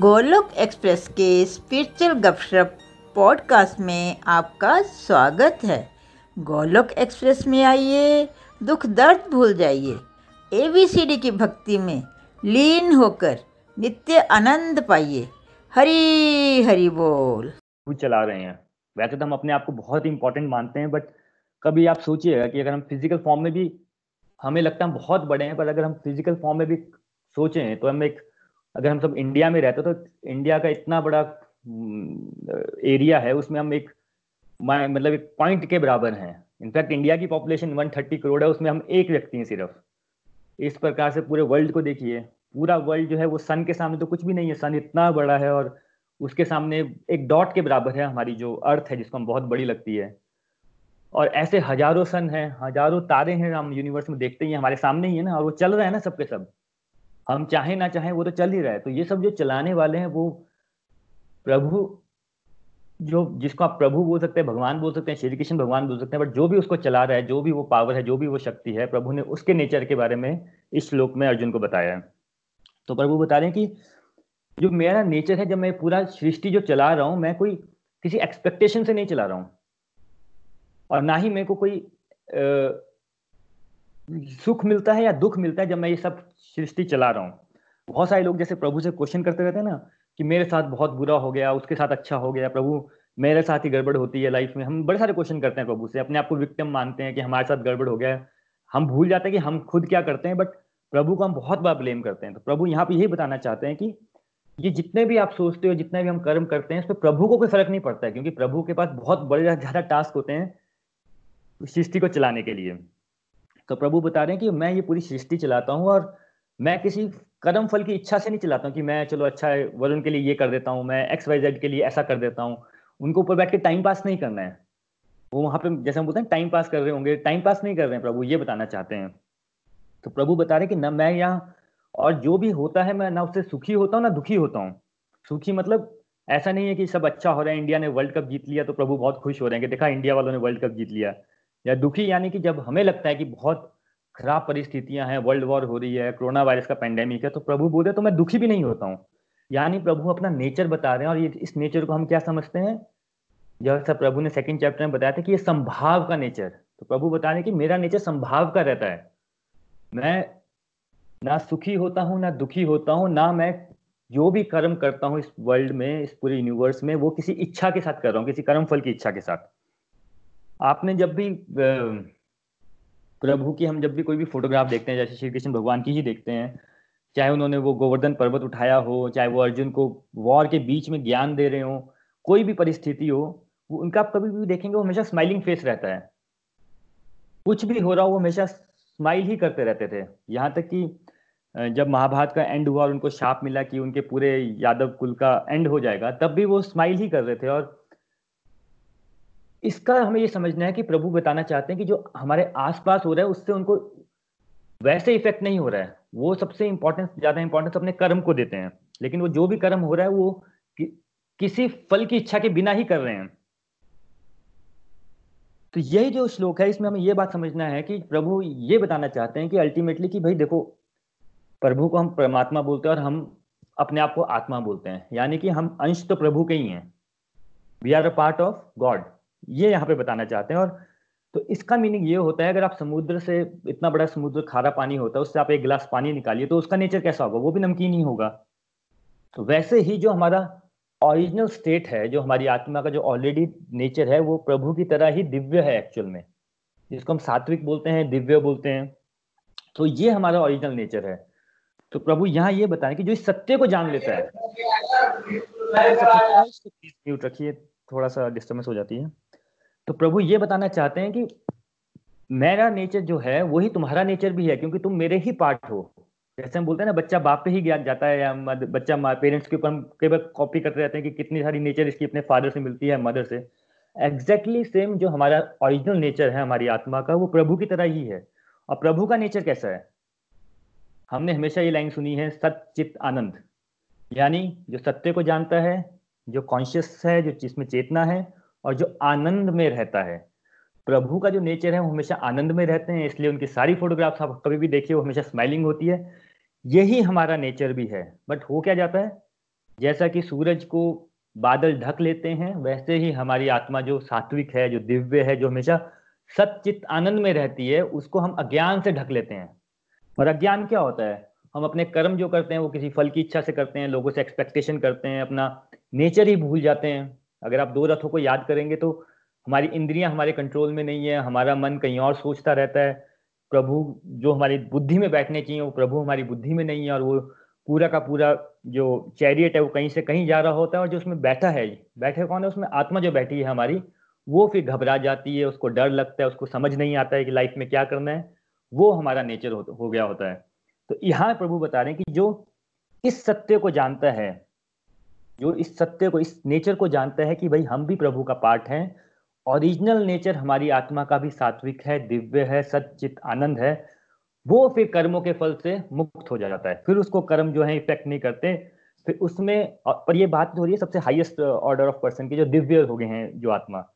Golok express के spiritual गपशप podcast में आपका स्वागत है। गोलोक एक्सप्रेस में आइए, दुख दर्द भूल जाइए। एबीसीडी की भक्ति में लीन होकर नित्य आनंद पाइए। हरी हरी बोल। चला रहे हैं। वैसे तो हम अपने आप को बहुत ही इंपॉर्टेंट मानते हैं बट कभी आप सोचिएगा कि अगर हम फ़िज़िकल फॉर्म में भी, हमें लगता है हम बहुत बड़े हैं, पर अगर हम फ़िज़िकल फॉर्म में भी सोचें तो हम एक अगर हम सब इंडिया में रहते तो इंडिया का इतना बड़ा एरिया है, उसमें हम एक मतलब एक पॉइंट के बराबर हैं। इनफैक्ट इंडिया की पॉपुलेशन 130 करोड़ है, उसमें हम एक व्यक्ति हैं सिर्फ़। इस प्रकार से पूरे वर्ल्ड को देखिए, पूरा वर्ल्ड जो है, वो सन के सामने तो कुछ भी नहीं है। सन इतना बड़ा है और उसके सामने एक डॉट के बराबर है हमारी जो अर्थ है, जिसको हम बहुत बड़ी लगती है। और ऐसे हज़ारों सन हैं, हज़ारों तारे हैं, हम यूनिवर्स में देखते ही, हमारे सामने ही है ना, और वो चल रहे हैं ना सबके सब। हम चाहे ना चाहे वो तो चल ही रहा है। तो ये सब जो चलाने वाले हैं वो प्रभु जो जिसको आप प्रभु बोल सकते हैं भगवान बोल सकते हैं श्री कृष्ण भगवान बोल सकते हैं बट जो भी उसको चला रहा है जो भी वो पावर है जो भी वो शक्ति है प्रभु ने उसके नेचर के बारे में इस श्लोक में अर्जुन को बताया है। तो प्रभु बता रहे हैं कि जो मेरा नेचर है जब मैं पूरा सृष्टि जो चला रहा हूँ मैं कोई किसी एक्सपेक्टेशन से नहीं चला रहा हूँ। और ना ही मेरे को कोई आ, सुख मिलता है या दुख मिलता है जब मैं ये सब सृष्टि चला रहा हूँ। बहुत सारे लोग जैसे प्रभु से क्वेश्चन करते रहते हैं ना कि मेरे साथ बहुत बुरा हो गया, उसके साथ अच्छा हो गया, प्रभु मेरे साथ ही गड़बड़ होती है लाइफ में। हम बड़े सारे क्वेश्चन करते हैं प्रभु से, अपने आप को विक्टिम मानते हैं कि हमारे साथ गड़बड़ हो गया है। हम भूल जाते हैं कि हम खुद क्या करते हैं बट प्रभु को हम बहुत बार ब्लेम करते हैं। तो प्रभु यहाँ पे यही बताना चाहते हैं कि ये जितने भी आप सोचते हो, जितने भी हम कर्म करते हैं उस पर प्रभु को कोई फ़र्क नहीं पड़ता है, क्योंकि प्रभु के पास बहुत बड़े, ज़्यादा टास्क होते हैं सृष्टि को चलाने के लिए। तो प्रभु बता रहे हैं कि मैं ये पूरी सृष्टि चलाता हूँ और मैं किसी कर्म फल की इच्छा से नहीं चलाता हूँ कि मैं, चलो अच्छा है, वरुण के लिए ये कर देता हूँ, मैं एक्स वाई जेड के लिए ऐसा कर देता हूँ। उनको ऊपर बैठ के टाइम पास नहीं करना है। वो वहाँ पे, जैसे हम बोलते हैं टाइम पास कर रहे होंगे टाइम पास नहीं कर रहे हैं प्रभु, ये बताना चाहते हैं। तो प्रभु बता रहे हैं कि ना मैं यहाँ, और जो भी होता है, मैं ना उससे सुखी होता हूँ, ना दुखी होता हूँ। सुखी मतलब ऐसा नहीं है कि सब अच्छा हो रहा है, इंडिया ने वर्ल्ड कप जीत लिया तो प्रभु बहुत खुश हो रहे हैं कि देखा, इंडिया वालों ने वर्ल्ड कप जीत लिया। या दुखी, यानी कि जब हमें लगता है कि बहुत खराब परिस्थितियाँ हैं, वर्ल्ड वॉर हो रही है कोरोना वायरस का पेंडेमिक है तो प्रभु बोले तो मैं दुखी भी नहीं होता हूँ। यानी प्रभु अपना नेचर बता रहे हैं और ये इस नेचर को हम क्या समझते हैं? जैसा प्रभु ने सेकंड चैप्टर में बताया था कि ये संभाव का नेचर तो प्रभु बता रहे हैं कि मेरा नेचर संभाव का रहता है। मैं ना सुखी होता हूँ, ना दुखी होता हूँ, ना मैं जो भी कर्म करता हूँ इस वर्ल्ड में, इस पूरे यूनिवर्स में, वो किसी इच्छा के साथ कर रहा हूँ, किसी कर्म फल की इच्छा के साथ। आपने जब भी प्रभु की हम जब भी कोई भी फोटोग्राफ देखते हैं, जैसे श्री कृष्ण भगवान की ही देखते हैं, चाहे उन्होंने वो गोवर्धन पर्वत उठाया हो, चाहे वो अर्जुन को वॉर के बीच में ज्ञान दे रहे हो, कोई भी परिस्थिति हो, वो उनका आप कभी भी देखेंगे, वो हमेशा स्माइलिंग फेस रहता है। कुछ भी हो रहा हो, वो हमेशा स्माइल ही करते रहते थे। यहाँ तक कि जब महाभारत का एंड हुआ और उनको शाप मिला कि उनके पूरे यादव कुल का एंड हो जाएगा, तब भी वो स्माइल ही कर रहे थे और इसका हमें ये समझना है कि प्रभु बताना चाहते हैं कि जो हमारे आसपास हो रहा है उससे उनको वैसे इफ़ेक्ट नहीं हो रहा है। वो सबसे इंपॉर्टेंस ज़्यादा इंपॉर्टेंस अपने कर्म को देते हैं। लेकिन वो जो भी कर्म हो रहा है वो कि, किसी फल की इच्छा के बिना ही कर रहे हैं। तो यही जो श्लोक है इसमें हमें ये बात समझना है कि प्रभु ये बताना चाहते हैं कि अल्टीमेटली कि भाई देखो प्रभु को हम परमात्मा बोलते हैं और हम अपने आप को आत्मा बोलते हैं। यानी कि हम अंश तो प्रभु के ही हैं। We are a part of God ये यहाँ पे बताना चाहते हैं। और तो इसका मीनिंग ये होता है अगर आप समुद्र से इतना बड़ा समुद्र खारा पानी होता है उससे आप एक गिलास पानी निकालिए तो उसका नेचर कैसा होगा? वो भी नमकीन ही होगा। तो वैसे ही जो हमारा ओरिजिनल स्टेट है जो हमारी आत्मा का जो ऑलरेडी नेचर है वो प्रभु की तरह ही दिव्य है एक्चुअल में जिसको हम सात्विक बोलते हैं दिव्य बोलते हैं। तो ये हमारा ओरिजिनल नेचर है। तो प्रभु यहाँ ये बताएँ कि जो इस सत्य को जान लेता है म्यूट रखिए थोड़ा सा डिस्टर्बेंस हो जाती है। तो प्रभु ये बताना चाहते हैं कि मेरा नेचर जो है, वही तुम्हारा नेचर भी है, क्योंकि तुम मेरे ही पार्ट हो। जैसे हम बोलते हैं ना, बच्चा बाप पे ही ज्ञान जाता है, या बच्चा पेरेंट्स के ऊपर हम कई बार कॉपी करते रहते हैं कि कितनी सारी नेचर इसकी अपने फादर से मिलती है मदर से। एग्जैक्टली exactly सेम जो हमारा ओरिजिनल नेचर है, हमारी आत्मा का, वो प्रभु की तरह ही है। और प्रभु का नेचर कैसा है? हमने हमेशा ये लाइन सुनी है सचित आनंद। यानी जो सत्य को जानता है, जो कॉन्शियस है, जो जिसमें चेतना है और जो आनंद में रहता है, प्रभु का जो नेचर है, वो हमेशा आनंद में रहते हैं, इसलिए उनकी सारी फोटोग्राफ्स आप कभी भी देखिए, वो हमेशा स्माइलिंग होती है। यही हमारा नेचर भी है। बट हो क्या जाता है? जैसा कि सूरज को बादल ढक लेते हैं, वैसे ही हमारी आत्मा जो सात्विक है, जो दिव्य है, जो हमेशा सचित आनंद में रहती है, उसको हम अज्ञान से ढक लेते हैं। और अज्ञान क्या होता है? हम अपने कर्म जो करते हैं, वो किसी फल की इच्छा से करते हैं, लोगों से एक्सपेक्टेशन करते हैं, अपना नेचर ही भूल जाते हैं। अगर आप दो रथों को याद करेंगे तो हमारी इंद्रियाँ हमारे कंट्रोल में नहीं है हमारा मन कहीं और सोचता रहता है। प्रभु जो हमारी बुद्धि में बैठने चाहिए वो प्रभु हमारी बुद्धि में नहीं है और वो पूरा का पूरा जो चैरियट है वो कहीं से कहीं जा रहा होता है और जो उसमें बैठा है बैठे कौन है? उसमें आत्मा जो बैठी है हमारी वो फिर घबरा जाती है उसको डर लगता है उसको समझ नहीं आता है कि लाइफ में क्या करना है। वो हमारा नेचर हो, हो गया होता है। तो यहाँ प्रभु बता रहे हैं कि जो इस सत्य को जानता है जो इस सत्य को, इस नेचर को जानता है कि भाई हम भी प्रभु का पार्ट हैं। ओरिजिनल नेचर हमारी आत्मा का भी सात्विक है, दिव्य है सचित आनंद है। वो फिर कर्मों के फल से मुक्त हो जाता है। फिर उसको कर्म जो है इफ़ेक्ट नहीं करते। फिर उसमें, पर ये बात हो रही है सबसे हाईएस्ट ऑर्डर ऑफ़ पर्सन की, जो दिव्य हो गए हैं जो आत्मा।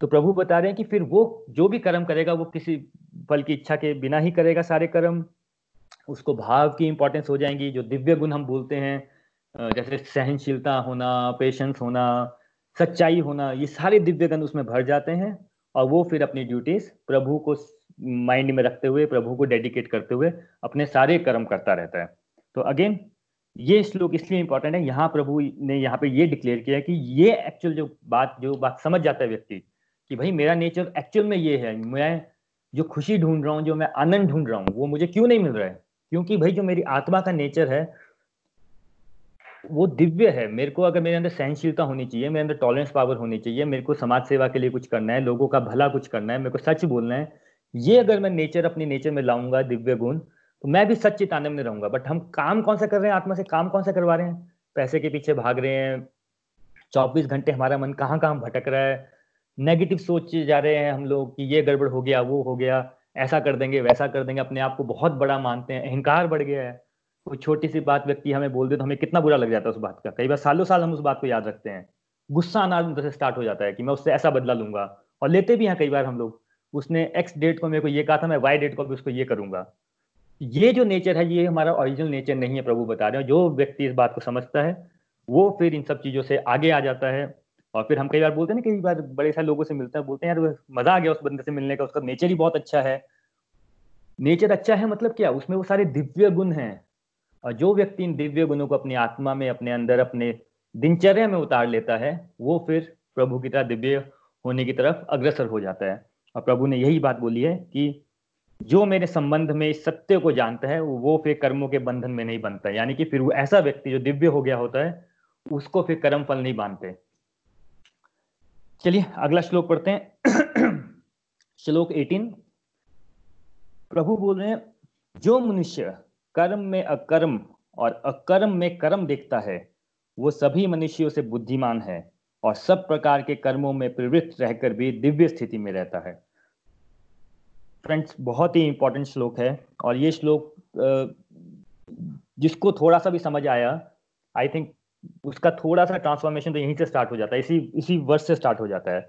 तो प्रभु बता रहे हैं कि फिर वो जो भी कर्म करेगा, वो किसी फल की इच्छा के बिना ही करेगा सारे कर्म। उसको भाव की इंपॉर्टेंस हो जाएँगी, जो दिव्य गुण हम बोलते हैं जैसे सहनशीलता होना पेशेंस होना, सच्चाई होना, ये सारे दिव्य गुण उसमें भर जाते हैं और वो फिर अपनी ड्यूटीज़ प्रभु को माइंड में रखते हुए, प्रभु को डेडिकेट करते हुए अपने सारे कर्म करता रहता है। तो अगेन ये श्लोक इसलिए इंपॉर्टेंट है, यहाँ प्रभु ने यहाँ पे ये डिक्लेयर किया कि ये एक्चुअल जो बात जो बात समझ जाता है व्यक्ति कि भाई मेरा नेचर एक्चुअल में ये है, मैं जो खुशी ढूंढ रहा हूँ, जो मैं आनंद ढूंढ रहा हूँ, वो मुझे क्यों नहीं मिल रहा है? क्योंकि भाई जो मेरी आत्मा का नेचर है वो दिव्य है। मेरे को अगर मेरे अंदर सहनशीलता होनी चाहिए, मेरे अंदर टॉलरेंस पावर होनी चाहिए, मेरे को समाज सेवा के लिए कुछ करना है, लोगों का भला कुछ करना है, मेरे को सच बोलना है, ये अगर मैं नेचर अपनी नेचर में लाऊँगा दिव्य गुण तो मैं भी सच आनंद में रहूँगा। बट हम काम कौन सा कर रहे हैं? आत्मा से काम कौन सा करवा रहे हैं? पैसे के पीछे भाग रहे हैं, चौबीस घंटे हमारा मन कहाँ कहाँ भटक रहा है? नेगेटिव सोच जा रहे हैं हम लोग कि ये गड़बड़ हो गया, वो हो गया, ऐसा कर देंगे, वैसा कर देंगे, अपने आप को बहुत बड़ा मानते हैं, अहंकार बढ़ गया है। कोई छोटी सी बात व्यक्ति हमें बोल दे तो हमें कितना बुरा लग जाता है उस बात का। कई बार सालों साल हम उस बात को याद रखते हैं। गुस्सा आना अंदर से स्टार्ट हो जाता है कि मैं उससे ऐसा बदला लूँगा। और लेते भी हैं कई बार हम लोग। उसने एक्स डेट को मेरे को ये कहा था, मैं वाई डेट को भी उसको ये करूँगा। ये जो नेचर है, ये हमारा ओरिजिनल नेचर नहीं है, प्रभु बता रहे हैं। जो व्यक्ति इस बात को समझता है, वो फिर इन सब चीज़ों से आगे आ जाता है। और फिर हम कई बार बोलते हैं ना, कई बार बड़े सारे लोगों से मिलते हैं, बोलते हैं, यार मज़ा आ गया उस बंदे से मिलने का, उसका नेचर ही बहुत अच्छा है। नेचर अच्छा है मतलब क्या? उसमें वो सारे दिव्य गुण हैं। और जो व्यक्ति इन दिव्य गुणों को अपनी आत्मा में, अपने अंदर, अपने दिनचर्या में उतार लेता है, वो फिर प्रभु की तरह दिव्य होने की तरफ़ अग्रसर हो जाता है। और प्रभु ने यही बात बोली है कि जो मेरे संबंध में इस सत्य को जानता है, वो फिर कर्मों के बंधन में नहीं बनता यानी कि फिर वो ऐसा व्यक्ति जो दिव्य हो गया होता है, उसको फिर कर्म फल नहीं बांधते चलिए, अगला श्लोक पढ़ते हैं। श्लोक 18 प्रभु बोल रहे हैं, जो मनुष्य कर्म में अकर्म और अकर्म में कर्म देखता है, वो सभी मनुष्यों से बुद्धिमान है और सब प्रकार के कर्मों में प्रवृत्त रहकर भी दिव्य स्थिति में रहता है। फ्रेंड्स बहुत ही इंपॉर्टेंट श्लोक है और ये श्लोक जिसको थोड़ा सा भी समझ आया आई थिंक उसका थोड़ा सा ट्रांसफॉर्मेशन तो यहीं से स्टार्ट हो जाता है, इसी इसी वर्ष से स्टार्ट हो जाता है।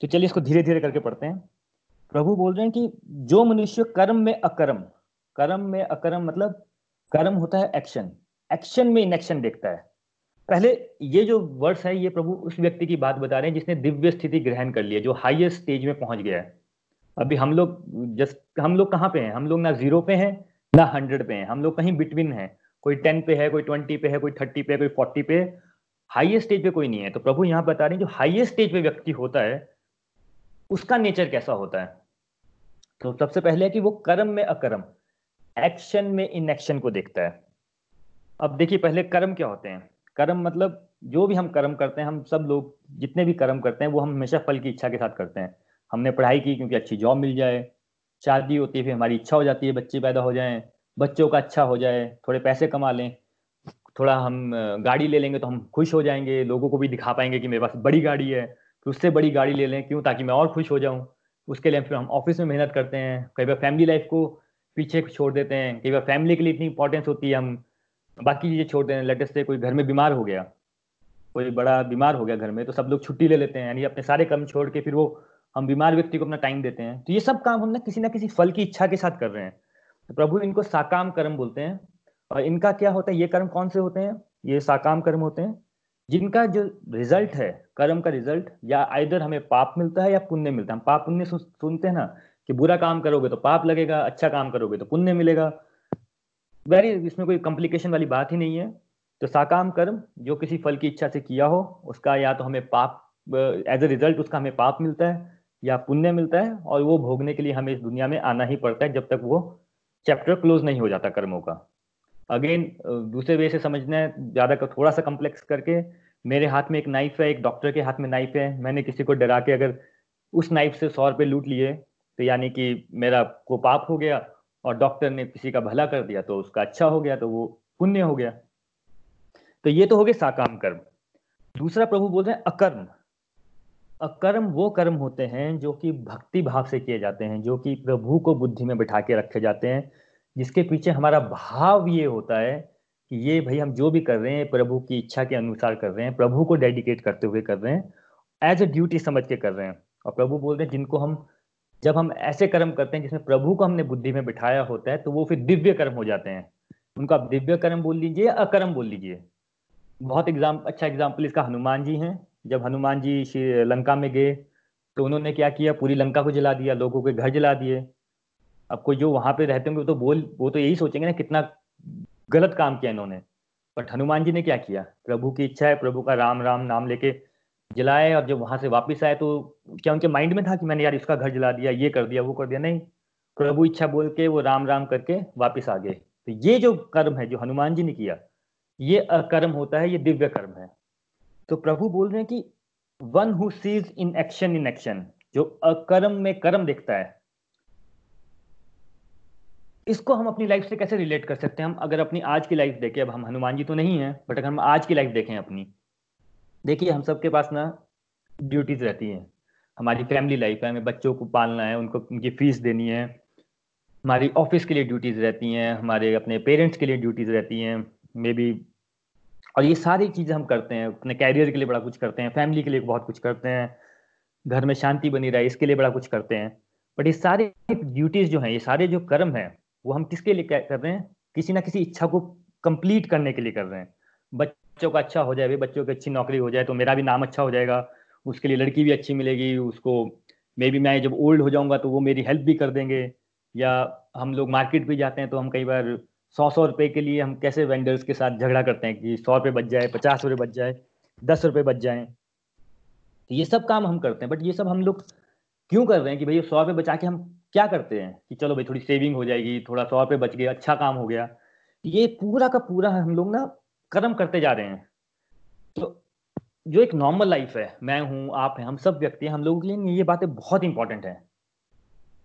तो चलिए इसको धीरे धीरे करके पढ़ते हैं। प्रभु बोल रहे हैं कि जो मनुष्य कर्म में अकर्म कर्म में अकर्म मतलब कर्म होता है एक्शन एक्शन में इनएक्शन देखता है. पहले ये जो वर्ड्स है, ये प्रभु उस व्यक्ति की बात बता रहे हैं जिसने दिव्य स्थिति ग्रहण कर लिया जो हाईएस्ट स्टेज में पहुँच गया है. अभी हम लोग जस्ट हम लोग कहाँ पे हैं? हम लोग ना ज़ीरो पे हैं, ना हंड्रेड पे हैं. हम लोग कहीं बिटवीन हैं. कोई टेन पे है, कोई ट्वेंटी पे है, कोई थर्टी पे है, कोई फोर्टी पे. हाईएस्ट स्टेज पे कोई नहीं है. तो प्रभु यहाँ बता रहे हैं, जो हाईएस्ट स्टेज पे व्यक्ति होता है, उसका नेचर कैसा होता है? तो सबसे पहले है कि वो कर्म में अकर्म. एक्शन में इन एक्शन को देखता है। अब देखिए, पहले कर्म क्या होते हैं? कर्म मतलब जो भी हम कर्म करते हैं, हम सब लोग जितने भी कर्म करते हैं, वो हम हमेशा फल की इच्छा के साथ करते हैं। हमने पढ़ाई की क्योंकि अच्छी जॉब मिल जाए, शादी होती है, फिर हमारी इच्छा हो जाती है, बच्चे पैदा हो जाएँ, बच्चों का अच्छा हो जाए, थोड़े पैसे कमा लें, थोड़ा हम गाड़ी ले लेंगे तो हम खुश हो जाएँगे, लोगों को भी दिखा पाएँगे कि मेरे पास बड़ी गाड़ी है तो उससे बड़ी गाड़ी ले लें, क्यों? ताकि मैं और खुश हो जाऊँ। उसके लिए फिर हम ऑफ़िस में मेहनत करते हैं, कई बार फैमिली लाइफ को पीछे छोड़ देते हैं। कई बार फैमिली के लिए इतनी इंपॉर्टेंस होती है, हम बाकी चीज़ें छोड़ देते हैं। लेटेस्ट से कोई घर में बीमार हो गया, कोई बड़ा बीमार हो गया घर में तो सब लोग छुट्टी ले लेते हैं, यानी अपने सारे काम छोड़ के फिर वो हम बीमार व्यक्ति को अपना टाइम देते हैं। तो ये सब काम हम ना किसी ना किसी फल की इच्छा के साथ कर रहे हैं। तो प्रभु इनको साकाम कर्म बोलते हैं। और इनका क्या होता है? ये कर्म कौन से होते हैं? ये साकाम कर्म होते हैं। जिनका जो रिज़ल्ट है, कर्म का रिज़ल्ट या आइदर हमें पाप मिलता है या पुण्य मिलता है। हम पाप पुण्य सुनते हैं ना कि बुरा काम करोगे तो पाप लगेगा अच्छा काम करोगे तो पुण्य मिलेगा। वेरी इसमें कोई कॉम्प्लिकेशन वाली बात ही नहीं है। तो साकाम कर्म, जो किसी फल की इच्छा से किया हो, उसका या तो हमें पाप एज ए रिज़ल्ट उसका हमें पाप मिलता है, या पुण्य मिलता है, और वो भोगने के लिए हमें इस दुनिया में आना ही पड़ता है, जब तक वो चैप्टर क्लोज नहीं हो जाता कर्मों का। अगेन दूसरे वे से समझना है, ज़्यादा थोड़ा सा कम्प्लेक्स करके, मेरे हाथ में एक नाइफ है, एक डॉक्टर के हाथ में नाइफ है, मैंने किसी को डरा के अगर उस नाइफ से सौ रुपये लूट लिए तो यानी कि मेरा को पाप हो गया और डॉक्टर ने किसी का भला कर दिया तो उसका अच्छा हो गया तो वो पुण्य हो गया। तो ये तो हो गए साकाम कर्म। दूसरा प्रभु बोल रहे हैं अकर्म। अकर्म वो कर्म होते हैं जो कि भक्ति भाव से किए जाते हैं, जो कि प्रभु को बुद्धि में बिठा के रखे जाते हैं, जिसके पीछे हमारा भाव ये होता है कि ये भाई हम जो भी कर रहे हैं, प्रभु की इच्छा के अनुसार कर रहे हैं, प्रभु को डेडिकेट करते हुए कर रहे हैं एज अ ड्यूटी समझ के कर रहे हैं। और प्रभु बोलते हैं जिनको हम जब हम ऐसे कर्म करते हैं जिसमें प्रभु को हमने बुद्धि में बिठाया होता है तो वो फिर दिव्य कर्म हो जाते हैं। उनको आप दिव्य कर्म बोल लीजिए या अकर्म बोल लीजिए। बहुत एग्ज़ाम अच्छा एग्ज़ाम्पल इसका हनुमान जी हैं। जब हनुमान जी लंका में गए तो उन्होंने क्या किया? पूरी लंका को जला दिया, लोगों के घर जला दिए। अब कोई जो वहाँ पे रहते होंगे तो बोल, वो तो यही सोचेंगे ना कितना गलत काम किया इन्होंने। बट हनुमान जी ने क्या किया? प्रभु की इच्छा है, प्रभु का राम राम नाम लेके जलाए और जब वहाँ से वापस आए तो क्या उनके माइंड में था कि मैंने यार इसका घर जला दिया, ये कर दिया, वो कर दिया? नहीं। प्रभु इच्छा बोल के वो राम राम करके वापिस आ गए। तो ये जो कर्म है, जो हनुमान जी ने किया, ये अकर्म होता है, ये दिव्य कर्म है। तो प्रभु बोल रहे हैं कि one who sees in action in action जो अकर्म में कर्म देखता है, इसको हम अपनी लाइफ से कैसे रिलेट कर सकते हैं? हम अगर अपनी आज की लाइफ देखें, अब हम हनुमान जी तो नहीं है बट अगर हम आज की लाइफ देखें अपनी देखिए, हम सबके पास ना ड्यूटीज़ रहती हैं। हमारी फैमिली लाइफ है, हमें बच्चों को पालना है, उनको, उनकी फ़ीस देनी है। हमारी ऑफ़िस के लिए ड्यूटीज़ रहती हैं, हमारे अपने पेरेंट्स के लिए ड्यूटीज़ रहती हैं मे बी और ये सारी चीज़ें हम करते हैं, अपने कैरियर के लिए बड़ा कुछ करते हैं फैमिली के लिए बहुत कुछ करते हैं, घर में शांति बनी रहे, इसके लिए बड़ा कुछ करते हैं। बट ये सारे ड्यूटीज़ जो हैं, ये सारे जो कर्म हैं, वो हम किसके लिए कर रहे हैं? किसी ना किसी इच्छा को कंप्लीट करने के लिए कर रहे हैं। बच्चों का अच्छा हो जाए भाई बच्चों की अच्छी नौकरी हो जाए तो मेरा भी नाम अच्छा हो जाएगा, उसके लिए लड़की भी अच्छी मिलेगी, उसको मे बी मैं जब ओल्ड हो जाऊँगा तो वो मेरी हेल्प भी कर देंगे, या हम लोग मार्केट भी जाते हैं तो हम कई बार सौ सौ रुपए के लिए हम कैसे वेंडर्स के साथ झगड़ा करते हैं कि सौ रुपये बच जाए, पचास रुपये बच जाए, दस रुपये बच जाए। तो ये सब काम हम करते हैं, बट ये सब हम लोग क्यों कर रहे हैं कि भाई सौ रुपये बचा के हम क्या करते हैं कि चलो भाई थोड़ी सेविंग हो जाएगी, थोड़ा सौ रुपये बच गया अच्छा काम हो गया। ये पूरा का पूरा हम लोग ना कर्म करते जा रहे हैं। तो जो एक नॉर्मल लाइफ है, मैं हूँ, आप हैं, हम सब व्यक्ति हैं, हम लोगों के लिए ये बातें बहुत इंपॉर्टेंट है।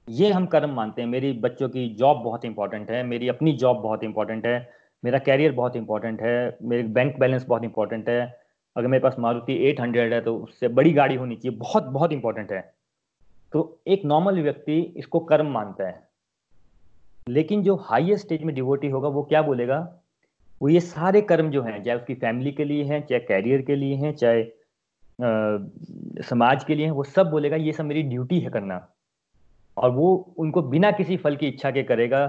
ये हम कर्म मानते हैं। मेरी बच्चों की जॉब बहुत इंपॉर्टेंट है, मेरी अपनी जॉब बहुत इंपॉर्टेंट है, मेरा कैरियर बहुत इंपॉर्टेंट है, मेरे बैंक बैलेंस बहुत इंपॉर्टेंट है। अगर मेरे पास मारुति 800 है तो उससे बड़ी गाड़ी होनी चाहिए, बहुत बहुत इंपॉर्टेंट है। तो एक नॉर्मल व्यक्ति इसको कर्म मानता है। लेकिन जो हाईएस्ट स्टेज में डिवोटी होगा, वो क्या बोलेगा? वो ये सारे कर्म जो हैं, चाहे उसकी फैमिली के लिए हैं, चाहे कैरियर के लिए हैं, चाहे समाज के लिए हैं, वो सब बोलेगा, ये सब मेरी ड्यूटी है करना। और वो उनको बिना किसी फल की इच्छा के करेगा।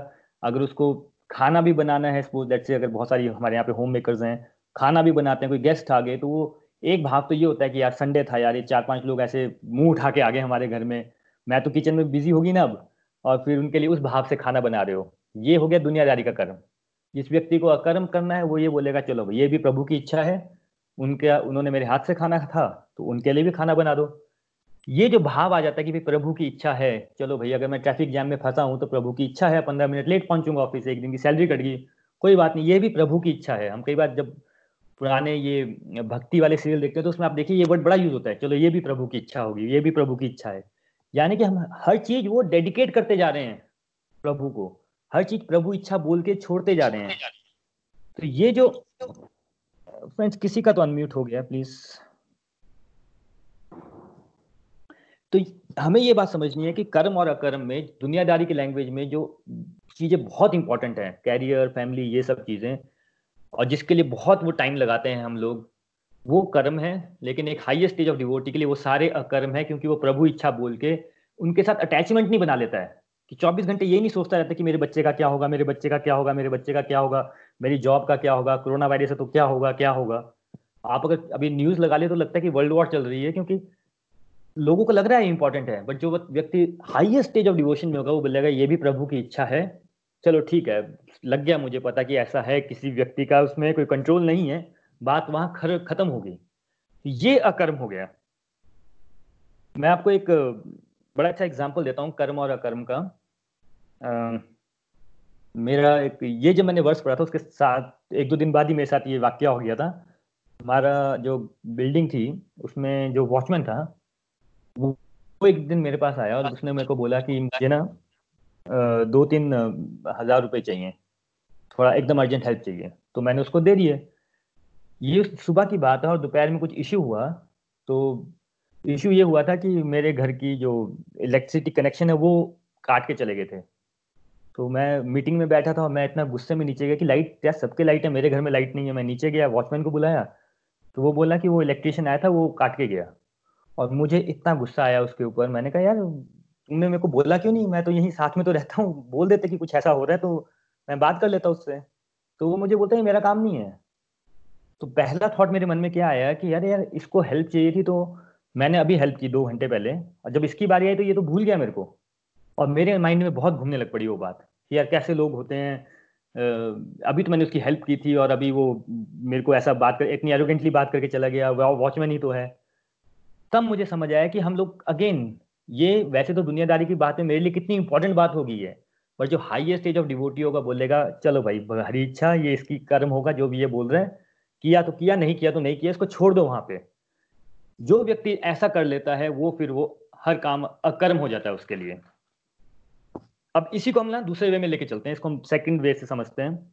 अगर उसको खाना भी बनाना है सपोज़ दैट से अगर बहुत सारी हमारे यहाँ पे होम मेकर्स हैं, खाना भी बनाते हैं, कोई गेस्ट आ गए तो वो एक भाव तो ये होता है कि यार संडे था यार, ये चार पाँच लोग ऐसे मुँह उठा के आ गए हमारे घर में। मैं तो किचन में बिज़ी होगी ना अब, और फिर उनके लिए उस भाव से खाना बना रहे हो। ये हो गया दुनियादारी का कर्म। जिस व्यक्ति को अकर्म करना है, वो ये बोलेगा, चलो ये भी प्रभु की इच्छा है। उनके, उन्होंने मेरे हाथ से खाना था तो उनके लिए भी खाना बना दो। ये जो भाव आ जाता है कि भाई प्रभु की इच्छा है, चलो भाई, अगर मैं ट्रैफ़िक जैम में फंसा हूँ तो प्रभु की इच्छा है, पंद्रह मिनट लेट पहुंचूँगा ऑफ़िस एक दिन की सैलरी कट गई। कोई बात नहीं, ये भी प्रभु की इच्छा है। हम कई बार जब पुराने ये भक्ति वाले सीरियल देखते हैं तो उसमें आप देखिए, ये वर्ड बड़ा यूज़ होता है, चलो, ये भी प्रभु की इच्छा होगी, ये भी प्रभु की इच्छा है। यानी कि हम हर चीज़ वो डेडिकेट करते जा रहे हैं प्रभु को। हर चीज़ प्रभु इच्छा बोल के छोड़ते जा रहे हैं। तो ये जो फ्रेंड्स किसी का तो अनम्यूट हो गया प्लीज़ तो हमें ये बात समझनी है कि कर्म और अकर्म में दुनियादारी की लैंग्वेज में जो चीज़ें बहुत इंपॉर्टेंट है कैरियर फैमिली ये सब चीज़ें और जिसके लिए बहुत वो टाइम लगाते हैं हम लोग वो कर्म है लेकिन एक हाईएस्ट स्टेज ऑफ़ डिवोटी के लिए वो सारे अकर्म है क्योंकि वो प्रभु इच्छा बोल के उनके साथ अटैचमेंट नहीं बना लेता है। कि 24 घंटे ये नहीं सोचता रहता कि मेरे बच्चे का क्या होगा, मेरे बच्चे का क्या होगा, मेरे बच्चे का क्या होगा, मेरी जॉब का क्या होगा कोरोना वायरस है तो क्या होगा क्या होगा। आप अगर अभी न्यूज़ लगा ले तो लगता है कि वर्ल्ड वॉर चल रही है क्योंकि लोगों को लग रहा है इंपॉर्टेंट है बट जो व्यक्ति हाईएस्ट स्टेज ऑफ़ डिवोशन में होगा, वो बोलेगा ये भी प्रभु की इच्छा है। चलो ठीक है, लग गया मुझे पता कि ऐसा है, किसी व्यक्ति का उसमें कोई कंट्रोल नहीं है, बात वहाँ खत्म हो गई। ये अकर्म हो गया। मैं आपको एक बड़ा अच्छा एग्ज़ाम्पल देता हूँ, कर्म और अकर्म का। मेरा एक, ये जब मैंने वर्ष पढ़ा था, उसके साथ, एक दो दिन बाद ही मेरे साथ ये वाक्य हो गया था। हमारा जो बिल्डिंग थी, उसमें जो वॉचमैन था, वो एक दिन मेरे पास आया और उसने मेरे को बोला कि मुझे ना दो तीन हज़ार रुपए चाहिए। थोड़ा एकदम अर्जेंट हेल्प चाहिए। तो मैंने उसको दे दिए। ये सुबह की बात है और दोपहर में कुछ इश्यू हुआ तो इश्यू ये हुआ था कि मेरे घर की जो इलेक्ट्रिसिटी कनेक्शन है, वो काट के चले गए थे। तो मैं मीटिंग में बैठा था और मैं इतना गुस्से में नीचे गया कि लाइट क्या सबके लाइट है? मेरे घर में लाइट नहीं है। मैं नीचे गया वॉचमैन को बुलाया। तो वो बोला कि वो इलेक्ट्रिशियन आया था, वो काट के गया। और मुझे इतना गुस्सा आया उसके ऊपर। मैंने कहा, यार, तुमने मेरे को बोला क्यों नहीं? मैं तो यहीं साथ में तो रहता हूँ। बोल देते कि कुछ ऐसा हो रहा है तो मैं बात कर लेता उससे। तो वो मुझे बोलता है मेरा काम नहीं है। तो पहला थॉट मेरे मन में क्या आया कि यार यार, इसको हेल्प चाहिए थी तो मैंने अभी हेल्प की दो घंटे पहले। और जब इसकी बारी आई तो ये तो भूल गया मेरे को। और मेरे माइंड में बहुत घूमने लग पड़ी वो बात। यार कैसे लोग होते हैं? अभी तो मैंने उसकी हेल्प की थी और अभी वो मेरे को ऐसा बात कर, इतनी एरोगेंटली बात करके चला गया वॉचमैन ही तो है। तब मुझे समझ आया कि हम लोग अगेन ये वैसे तो दुनियादारी की बात है, मेरे लिए कितनी इंपॉर्टेंट बात होगी है पर जो हाईएस्ट स्टेज ऑफ़ डिवोटी होगा, बोलेगा, चलो भाई हरी इच्छा, ये इसकी कर्म होगा, जो भी ये बोल रहे हैं, किया तो किया, नहीं किया तो नहीं किया, इसको छोड़ दो वहाँ पे। जो व्यक्ति ऐसा कर लेता है, वो फिर वो हर काम अकर्म हो जाता है उसके लिए। अब इसी को हम ना दूसरे वे में लेके चलते हैं, इसको हम सेकंड वे से समझते हैं।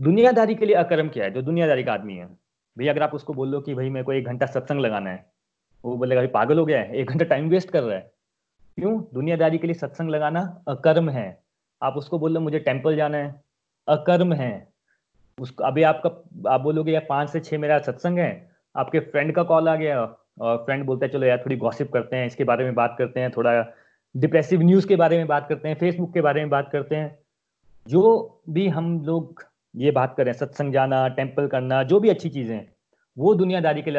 दुनियादारी के लिए अकर्म क्या है? जो दुनियादारी का आदमी है। भैया, अगर आप उसको बोल लो कि भाई मेरे को एक घंटा सत्संग लगाना है, वो बोलेगा भाई पागल हो गया है, एक घंटा टाइम वेस्ट कर रहा है। क्यों? दुनियादारी के लिए सत्संग लगाना अकर्म है। आप उसको बोल लो, मुझे टेंपल जाना है। अकर्म है। उसको, अभी आपका, आप बोलोगे, यार, पाँच से छह मेरा सत्संग है। आपके फ्रेंड का कॉल आ गया और फ्रेंड बोलता है, चलो यार, थोड़ी गॉसिप करते हैं, इसके बारे में बात करते हैं, थोड़ा डिप्रेसिव न्यूज़ के बारे में बात करते हैं फेसबुक के बारे में बात करते हैं। जो भी हम लोग ये बात करें सत्संग जाना टेंपल करना जो भी अच्छी चीज़ें वो दुनियादारी के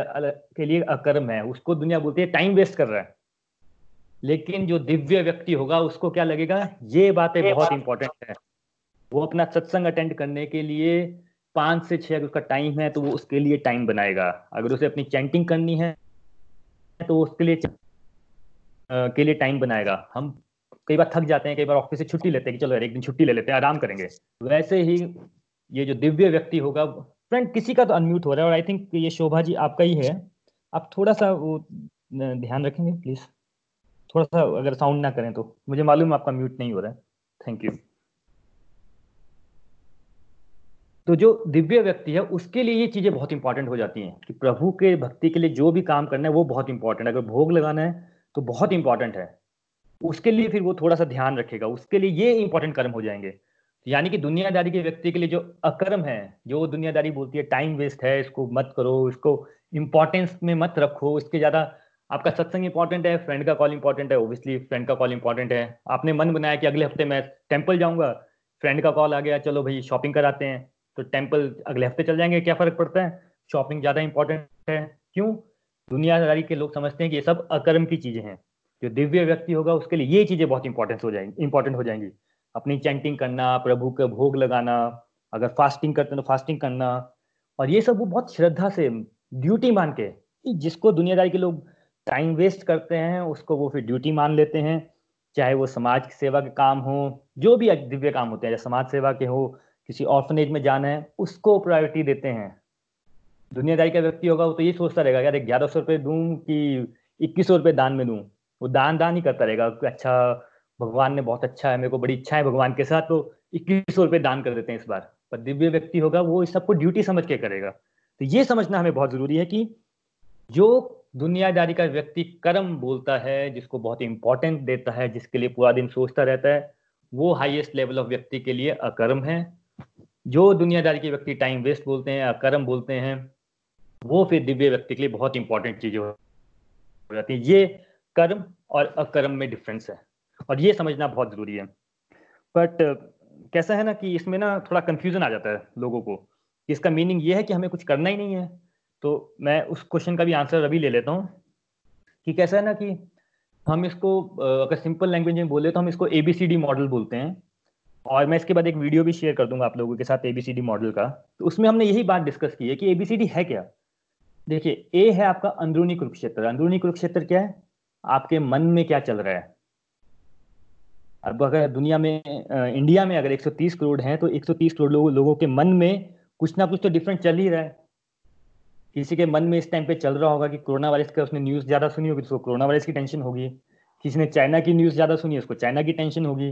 के लिए अकर्म है। उसको दुनिया बोलती है टाइम वेस्ट कर रहा है। लेकिन जो दिव्य व्यक्ति होगा उसको क्या लगेगा? ये बातें बहुत इंपॉर्टेंट है। वो अपना सत्संग अटेंड करने के लिए पाँच से छह अगर उसका टाइम है तो वो उसके लिए टाइम बनाएगा। अगर उसे अपनी चैंटिंग करनी है तो उसके लिए के लिए टाइम बनाएगा। हम कई बार थक जाते हैं, कई बार ऑफ़िस से छुट्टी लेते हैं कि चलो यार, एक दिन छुट्टी ले लेते हैं, आराम करेंगे। वैसे ही ये जो दिव्य व्यक्ति होगा फ्रेंड किसी का तो अनम्यूट हो रहा है और आई थिंक ये शोभा जी आपका ही है। आप थोड़ा सा वो ध्यान रखेंगे प्लीज़ थोड़ा सा अगर साउंड ना करें तो। मुझे मालूम आपका म्यूट नहीं हो रहा है। थैंक यू तो जो दिव्य व्यक्ति है, उसके लिए ये चीज़ें बहुत इंपॉर्टेंट हो जाती हैं कि प्रभु के भक्ति के लिए जो भी काम करना है, वो बहुत इंपॉर्टेंट है। अगर भोग लगाना है तो बहुत इंपॉर्टेंट है। उसके लिए फिर वो थोड़ा सा ध्यान रखेगा। उसके लिए ये इंपॉर्टेंट कर्म हो जाएँगे। यानी कि दुनियादारी के व्यक्ति के लिए जो अकर्म है, जो दुनियादारी बोलती है टाइम वेस्ट है, इसको मत करो, इसको इंपॉर्टेंस में मत रखो, इसके ज़्यादा आपका सत्संग इंपॉर्टेंट है फ्रेंड का कॉल इंपॉर्टेंट है ओबियसली फ्रेंड का कॉल इंपॉर्टेंट है। आपने मन बनाया कि अगले हफ़्ते मैं टेंपल जाऊँगा फ्रेंड का कॉल आ गया, चलो भाई शॉपिंग कराते हैं। तो टेंपल अगले हफ़्ते चल जाएँगे, क्या फ़र्क पड़ता है? शॉपिंग ज़्यादा इंपॉर्टेंट है। क्यों? दुनियादारी के लोग समझते हैं कि ये सब अकर्म की चीज़ें हैं। जो दिव्य व्यक्ति होगा, उसके लिए ये चीज़ें बहुत इंपॉर्टेंट हो जाएँगी इंपॉर्टेंट हो जाएँगी। अपनी चैंटिंग करना, प्रभु का भोग लगाना, अगर फास्टिंग करते हैं तो फास्टिंग करना, और ये सब वो बहुत श्रद्धा से ड्यूटी मान के जिसको दुनियादारी के लोग टाइम वेस्ट करते हैं, उसको वो फिर ड्यूटी मान लेते हैं। चाहे वो समाज की सेवा के काम हो, जो भी दिव्य काम होते हैं समाज सेवा के हो, किसी ऑर्फनेज में जाना है, उसको प्रायोरिटी देते हैं। दुनियादारी का व्यक्ति होगा, वो तो ये सोचता रहेगा, यार ग्यारह सौ रुपये दूँ कि इक्कीस सौ रुपये दान में दूँ? वो दान दान ही करता रहेगा अच्छा भगवान ने बहुत अच्छा है, मेरे को बड़ी इच्छा है भगवान के साथ। तो इक्कीस सौ रुपये दान कर देते हैं इस बार। पर दिव्य व्यक्ति होगा, वो इस सबको ड्यूटी समझ के करेगा। तो ये समझना हमें बहुत ज़रूरी है कि जो दुनियादारी का व्यक्ति कर्म बोलता है, जिसको बहुत इंपॉर्टेंट देता है, जिसके लिए पूरा दिन सोचता रहता है, वो हाईएस्ट लेवल ऑफ़ व्यक्ति के लिए अकर्म है। जो दुनियादारी के व्यक्ति टाइम वेस्ट बोलते हैं, अकर्म बोलते हैं वो फिर दिव्य व्यक्ति के लिए बहुत इंपॉर्टेंट चीज़ें हो जाती है। ये कर्म और अकर्म में डिफरेंस है और ये समझना बहुत ज़रूरी है। बट कैसा है ना कि इसमें ना थोड़ा कंफ्यूजन आ जाता है लोगों को। इसका मीनिंग ये है कि हमें कुछ करना ही नहीं है। तो मैं उस क्वेश्चन का भी आंसर अभी ले लेता हूँ कि कैसा है ना कि हम इसको, अगर सिंपल लैंग्वेज में बोले तो हम इसको एबीसीडी मॉडल बोलते हैं। और मैं इसके बाद एक वीडियो भी शेयर कर दूँगा आप लोगों के साथ एबीसीडी मॉडल का। तो उसमें हमने यही बात डिस्कस की है कि एबीसीडी है क्या? देखिए ए है आपका अंदरूनी कुरुक्षेत्र। अंदरूनी कुरुक्षेत्र क्या है? आपके मन में क्या चल रहा है? अब अगर दुनिया में इंडिया में अगर 130 करोड़ हैं तो 130 करोड़ लोगों लोगों के मन में कुछ ना कुछ तो डिफरेंट चल ही रहा है। किसी के मन में इस टाइम पे चल रहा होगा कि कोरोना वायरस का उसने न्यूज़ ज़्यादा सुनी होगी तो उसको कोरोना वायरस की टेंशन होगी। किसी ने चाइना की न्यूज़ ज़्यादा सुनी, उसको चाइना की टेंशन होगी।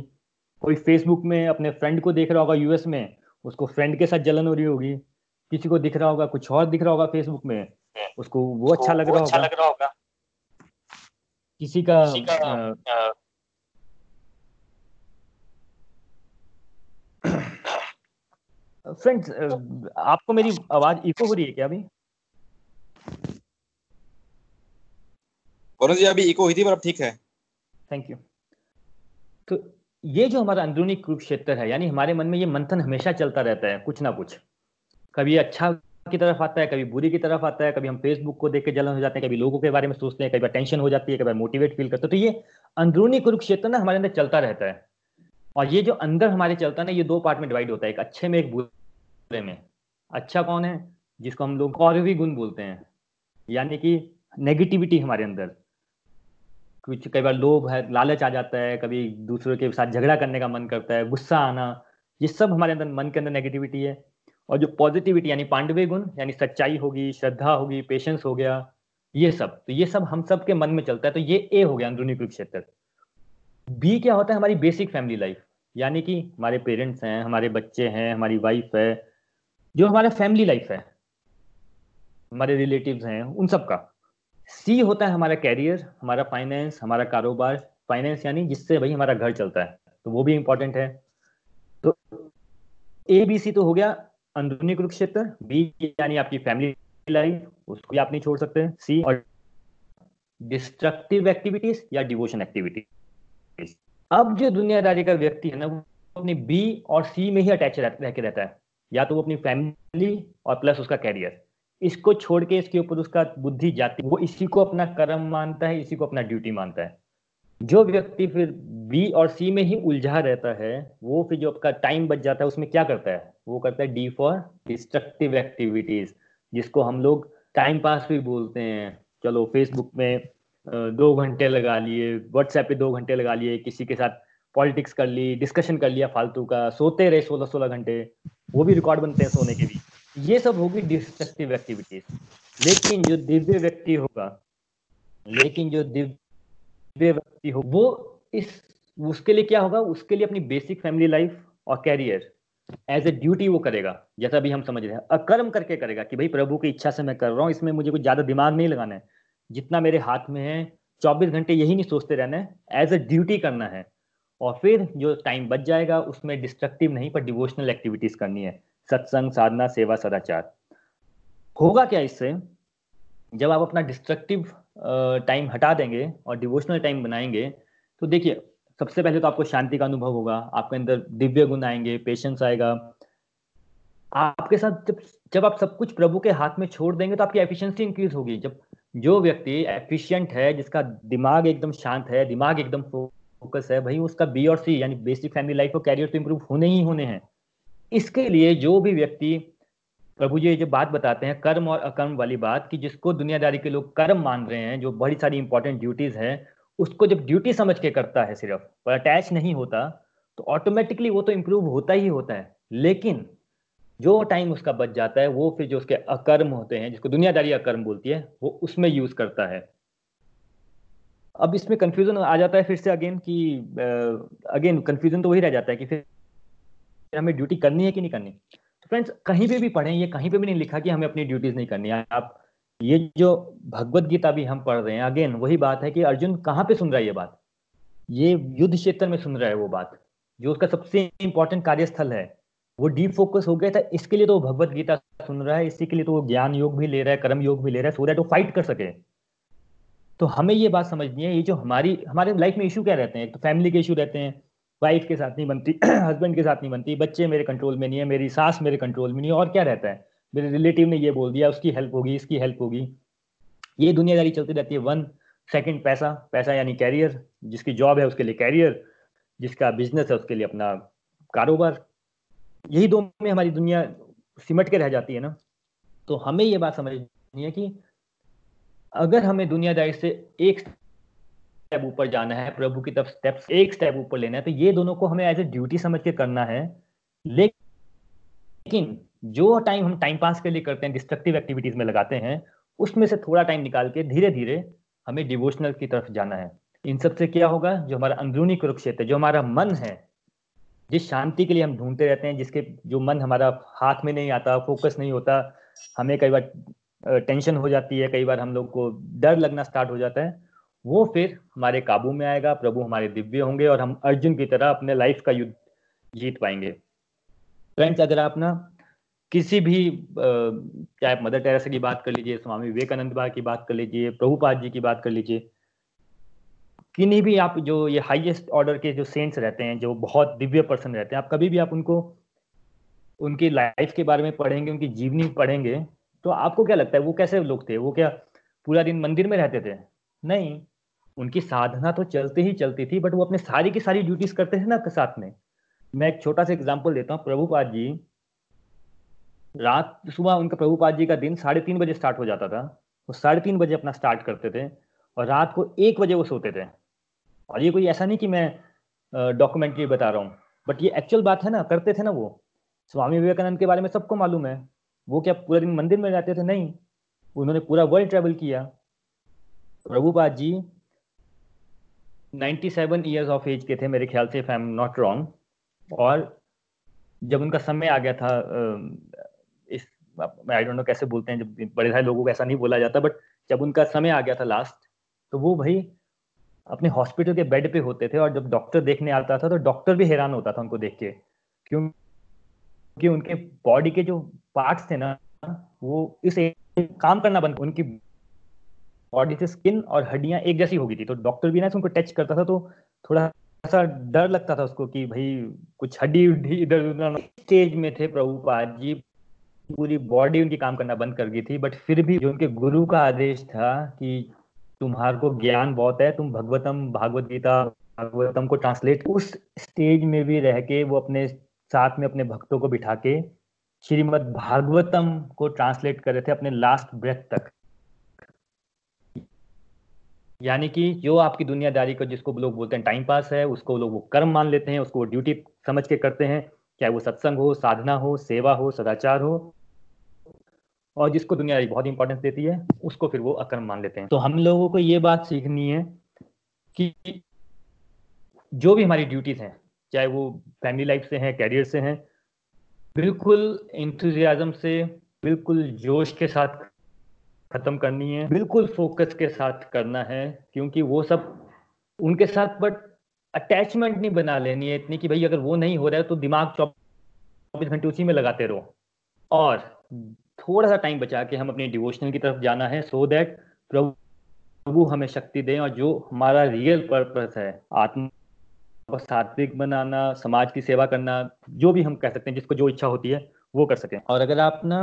कोई फेसबुक में अपने फ्रेंड को देख रहा होगा यूएस में, उसको फ्रेंड के साथ जलन हो रही होगी। किसी को दिख रहा होगा, कुछ और दिख रहा होगा फेसबुक में उसको वो अच्छा लग रहा अच्छा होगा। लग रहा होगा। किसी का, फ्रेंड्स आपको मेरी आवाज़ इको हो रही है क्या अभी? जी अभी इको हुई थी पर अब ठीक है। थैंक यू तो ये जो हमारा अंदरूनी कुरुक्षेत्र है यानी हमारे मन में ये मंथन हमेशा चलता रहता है कुछ ना कुछ। कभी अच्छा की तरफ़ आता है, कभी बुरी की तरफ़ आता है, कभी हम फेसबुक को देख के जलन हो जाते हैं, कभी लोगों के बारे में सोचते हैं कभी बार टेंशन हो जाती है कभी मोटिवेट फील करते हैं। तो ये अंदरूनी कुरुक्षेत्र ना हमारे अंदर चलता रहता है। और ये जो अंदर हमारे चलता है ना, ये दो पार्ट में डिवाइड होता है, एक अच्छे में, एक बुरे में। अच्छा कौन है, जिसको हम लोग कौरवी गुण बोलते हैं, यानी कि नेगेटिविटी हमारे अंदर। कुछ, कई बार लोभ है, लालच आ जाता है, कभी दूसरों के साथ झगड़ा करने का मन करता है, गुस्सा आना, ये सब हमारे अंदर, मन के अंदर नेगेटिविटी है। और जो पॉजिटिविटी यानी पांडवे गुण, यानी सच्चाई होगी, श्रद्धा होगी पेशेंस हो गया, ये सब। तो ये सब हम सब के मन में चलता है तो ये ए हो गया अंदरूनी कुरुक्षेत्र। बी क्या होता है? हमारी बेसिक फैमिली लाइफ यानी कि हमारे पेरेंट्स हैं, हमारे बच्चे हैं, हमारी वाइफ है, जो हमारा फैमिली लाइफ है, हमारे रिलेटिव्स हैं, उन सब का। सी होता है हमारा कैरियर हमारा फाइनेंस हमारा कारोबार। फाइनेंस यानी जिससे भाई हमारा घर चलता है तो वो भी इंपॉर्टेंट है। तो ए बी सी तो हो गया। अंदरूनी कुरुक्षेत्र बी यानी आपकी फैमिली लाइफ उसको भी आप नहीं छोड़ सकते सी और डिस्ट्रक्टिव एक्टिविटीज़ या डिवोशन एक्टिविटीज़ अब जो दुनियादारी का व्यक्ति है ना, वो अपनी बी और सी में ही अटैच रह के रहता है। या तो वो अपनी फैमिली और प्लस उसका कैरियर इसको छोड़ के इसके ऊपर उसका बुद्धि जाती, वो इसी को अपना कर्म मानता है, इसी को अपना ड्यूटी मानता है। जो व्यक्ति फिर बी और सी में ही उलझा रहता है, वो फिर जो आपका टाइम बच जाता है, उसमें क्या करता है? वो करता है डी फॉर डिस्ट्रक्टिव एक्टिविटीज़ जिसको हम लोग टाइम पास भी बोलते हैं। चलो फेसबुक में दो घंटे लगा लिए व्हाट्सएप पे दो घंटे लगा लिए, किसी के साथ पॉलिटिक्स कर ली डिस्कशन कर लिया फालतू का, सोते रहे सोलह सोलह घंटे, वो भी रिकॉर्ड बनते हैं सोने के भी ये सब होगी डिस्ट्रक्टिव एक्टिविटीज़ लेकिन जो दिव्य व्यक्ति होगा, लेकिन जो दिव्य व्यक्ति हो वो इस, उसके लिए क्या होगा, उसके लिए अपनी बेसिक फैमिली लाइफ और कैरियर एज ए ड्यूटी वो करेगा, जैसा भी हम समझ रहे हैं। अकर्म करके करेगा कि भाई प्रभु की इच्छा से मैं कर रहा हूँ, इसमें मुझे कुछ ज़्यादा दिमाग नहीं लगाना है। जितना मेरे हाथ में है, चौबीस घंटे यही नहीं सोचते रहना है एज ए ड्यूटी करना है। और फिर जो टाइम बच जाएगा, उसमें डिस्ट्रक्टिव नहीं, पर डिवोशनल एक्टिविटीज़ करनी है। सत्संग, साधना, सेवा, सदाचार। होगा क्या इससे? जब आप अपना डिस्ट्रक्टिव टाइम हटा देंगे और डिवोशनल टाइम बनाएँगे। तो देखिए, सबसे पहले तो आपको शांति का अनुभव होगा, आपके अंदर दिव्य गुण आएँगे पेशेंस आएगा। आपके साथ जब जब आप सब कुछ प्रभु के हाथ में छोड़ देंगे तो आपकी एफिशिएंसी इंक्रीज होगी। जब जो व्यक्ति एफिशिएंट है, जिसका दिमाग एकदम शांत है, दिमाग एकदम फोकस है भाई उसका बी और सी यानी बेसिक फैमिली लाइफ और कैरियर तो इंप्रूव होने ही होने हैं। इसके लिए जो भी व्यक्ति प्रभु जी, ये जो बात बताते हैं, कर्म और अकर्म वाली बात कि जिसको दुनियादारी के लोग कर्म मान रहे हैं, जो बड़ी सारी इंपॉर्टेंट ड्यूटीज़ है, उसको जब ड्यूटी समझ के करता है सिर्फ़ और अटैच नहीं होता तो ऑटोमेटिकली वो तो इम्प्रूव होता ही होता है। लेकिन जो टाइम उसका बच जाता है, वो फिर जो उसके अकर्म होते हैं, जिसको दुनियादारी अकर्म बोलती है, वो उसमें यूज़ करता है। अब इसमें कंफ्यूजन आ जाता है फिर से अगेन कि अगेन कंफ्यूजन तो वही रह जाता है कि फिर हमें ड्यूटी करनी है कि नहीं करनी? फ्रेंड्स कहीं पे भी पढ़ें, ये कहीं पे भी नहीं लिखा कि हमें अपनी ड्यूटीज़ नहीं करनी है। आप, ये जो भगवत गीता भी हम पढ़ रहे हैं अगेन वही बात है कि अर्जुन कहाँ पे सुन रहा है ये बात? ये युद्ध क्षेत्र में सुन रहा है वो बात, जो उसका सबसे इंपॉर्टेंट कार्यस्थल है। वो डीप फोकस हो गया था, इसके लिए तो वो भगवत गीता सुन रहा है, इसी के लिए तो वो ज्ञान योग भी ले रहा है, कर्म योग भी ले रहा है सो दैट वो फाइट कर सके। तो हमें ये बात समझनी है, ये जो हमारी, हमारे लाइफ में इशू क्या रहते हैं? एक तो फैमिली के इशू रहते हैं वाइफ के साथ नहीं बनती हस्बैंड के साथ नहीं बनती, बच्चे मेरे कंट्रोल में नहीं है, मेरी सास मेरे कंट्रोल में नहीं है, और क्या रहता है? मेरे रिलेटिव ने ये बोल दिया, उसकी हेल्प होगी, इसकी हेल्प होगी। ये दुनियादारी चलती रहती है वन सेकंड पैसा पैसा यानी कैरियर जिसकी जॉब है उसके लिए कैरियर जिसका बिज़नेस है उसके लिए अपना कारोबार। यही दो में हमारी दुनिया सिमट के रह जाती है ना। तो हमें ये बात समझनी है कि अगर हमें दुनियादारी से एक स्टेप ऊपर जाना है, प्रभु की तरफ़ स्टेप एक स्टेप ऊपर लेना है तो ये दोनों को हमें एज ए ड्यूटी समझ के करना है। लेकिन जो टाइम हम टाइम पास के लिए करते हैं डिस्ट्रक्टिव एक्टिविटीज़ में लगाते हैं, उसमें से थोड़ा टाइम निकाल के धीरे धीरे हमें डिवोशनल की तरफ़ जाना है। इन सबसे क्या होगा? जो हमारा अंदरूनी कुरुक्षेत्र है, जो हमारा मन है, जिस शांति के लिए हम ढूंढते रहते हैं, जिसके जो मन हमारा हाथ में नहीं आता फोकस नहीं होता, हमें कई बार टेंशन हो जाती है, कई बार हम लोग को डर लगना स्टार्ट हो जाता है वो फिर हमारे काबू में आएगा, प्रभु हमारे दिव्य होंगे और हम अर्जुन की तरह अपने लाइफ का युद्ध जीत पाएँगे। फ्रेंड्स अगर आप ना किसी भी चाहे मदर टेरेसा की बात कर लीजिए, स्वामी विवेकानंद बा की बात कर लीजिए, प्रभुपाद जी की बात कर लीजिए, किन्हीं भी आप जो ये हाईएस्ट ऑर्डर के जो सेंट्स रहते हैं, जो बहुत दिव्य पर्सन रहते हैं, आप कभी भी आप उनको, उनकी लाइफ के बारे में पढ़ेंगे, उनकी जीवनी पढ़ेंगे तो आपको क्या लगता है, वो कैसे लोग थे? वो क्या पूरा दिन मंदिर में रहते थे? नहीं। उनकी साधना तो चलती ही चलती थी बट वो अपने सारी की सारी ड्यूटीज़ करते थे ना साथ में। मैं एक छोटा सा एग्ज़ाम्पल देता हूँ, प्रभुपाद जी। रात, सुबह उनका प्रभुपाद जी का दिन साढ़े तीन बजे स्टार्ट हो जाता था। वो साढ़े तीन बजे अपना स्टार्ट करते थे और रात को एक बजे वो सोते थे। और ये कोई ऐसा नहीं कि मैं डॉक्यूमेंट्री बता रहा हूँ बट ये एक्चुअल बात है ना, करते थे ना वो। स्वामी विवेकानंद के बारे में सबको मालूम है। वो क्या पूरा दिन मंदिर में रहते थे? नहीं। उन्होंने पूरा वर्ल्ड ट्रेवल किया। Prabhupada ji 97 years of age के थे, मेरे ख्याल से if I am not wrong और जब उनका समय आ गया था इस आई डोंट नो कैसे बोलते हैं, जब बड़े सारे लोगों को ऐसा नहीं बोला जाता बट जब उनका समय आ गया था लास्ट तो वो भाई अपने हॉस्पिटल के बेड पे होते थे और जब डॉक्टर देखने आता था तो डॉक्टर भी हैरान होता था उनको देख के। क्योंकि उनके बॉडी के जो पार्ट्स थे ना, वो इस काम करना बंद, उनकी बॉडी से स्किन और हड्डियाँ एक जैसी हो गई थी। तो डॉक्टर भी ना उनको टच करता था तो थोड़ा सा डर लगता था उसको कि भाई, कुछ हड्डी उड्डी इधर उधर स्टेज में थे प्रभुपाद जी। पूरी बॉडी उनकी काम करना बंद कर गई थी बट फिर भी जो उनके गुरु का आदेश था कि तुम्हारे को ज्ञान बहुत है, तुम भगवतम भागवत गीता भागवतम को ट्रांसलेट उस स्टेज में भी रह के वो अपने साथ में अपने भक्तों को बिठा के श्रीमद भागवतम को ट्रांसलेट कर रहे थे अपने लास्ट ब्रेथ तक। यानी कि जो आपकी दुनियादारी को, जिसको लोग बोलते हैं टाइम पास है, उसको लोग वो कर्म मान लेते हैं, उसको ड्यूटी समझ के करते हैं, चाहे वो सत्संग हो, साधना हो, सेवा हो, सदाचार हो, और जिसको दुनियादारी बहुत इंपॉर्टेंस देती है, उसको फिर वो अकर्म मान लेते हैं। तो हम लोगों को ये बात सीखनी है कि जो भी हमारी ड्यूटीज़ हैं, चाहे वो फैमिली लाइफ से हैं कैरियर से हैं, बिल्कुल इंथुजियाजम से, बिल्कुल जोश के साथ खत्म करनी है। बिल्कुल। फोकस के साथ करना है क्योंकि वो सब उनके साथ बट अटैचमेंट नहीं बना लेनी है इतनी कि भाई अगर वो नहीं हो रहा है तो दिमाग चौबीस घंटे उसी में लगाते रहो। और थोड़ा सा टाइम बचा के हम अपने डिवोशनल की तरफ़ जाना है सो दैट प्रभु प्रभु हमें शक्ति दें और जो हमारा रियल पर्पस है आत्मा को सात्विक बनाना समाज की सेवा करना जो भी हम कह सकते हैं जिसको जो इच्छा होती है वो कर सकें। और अगर आप ना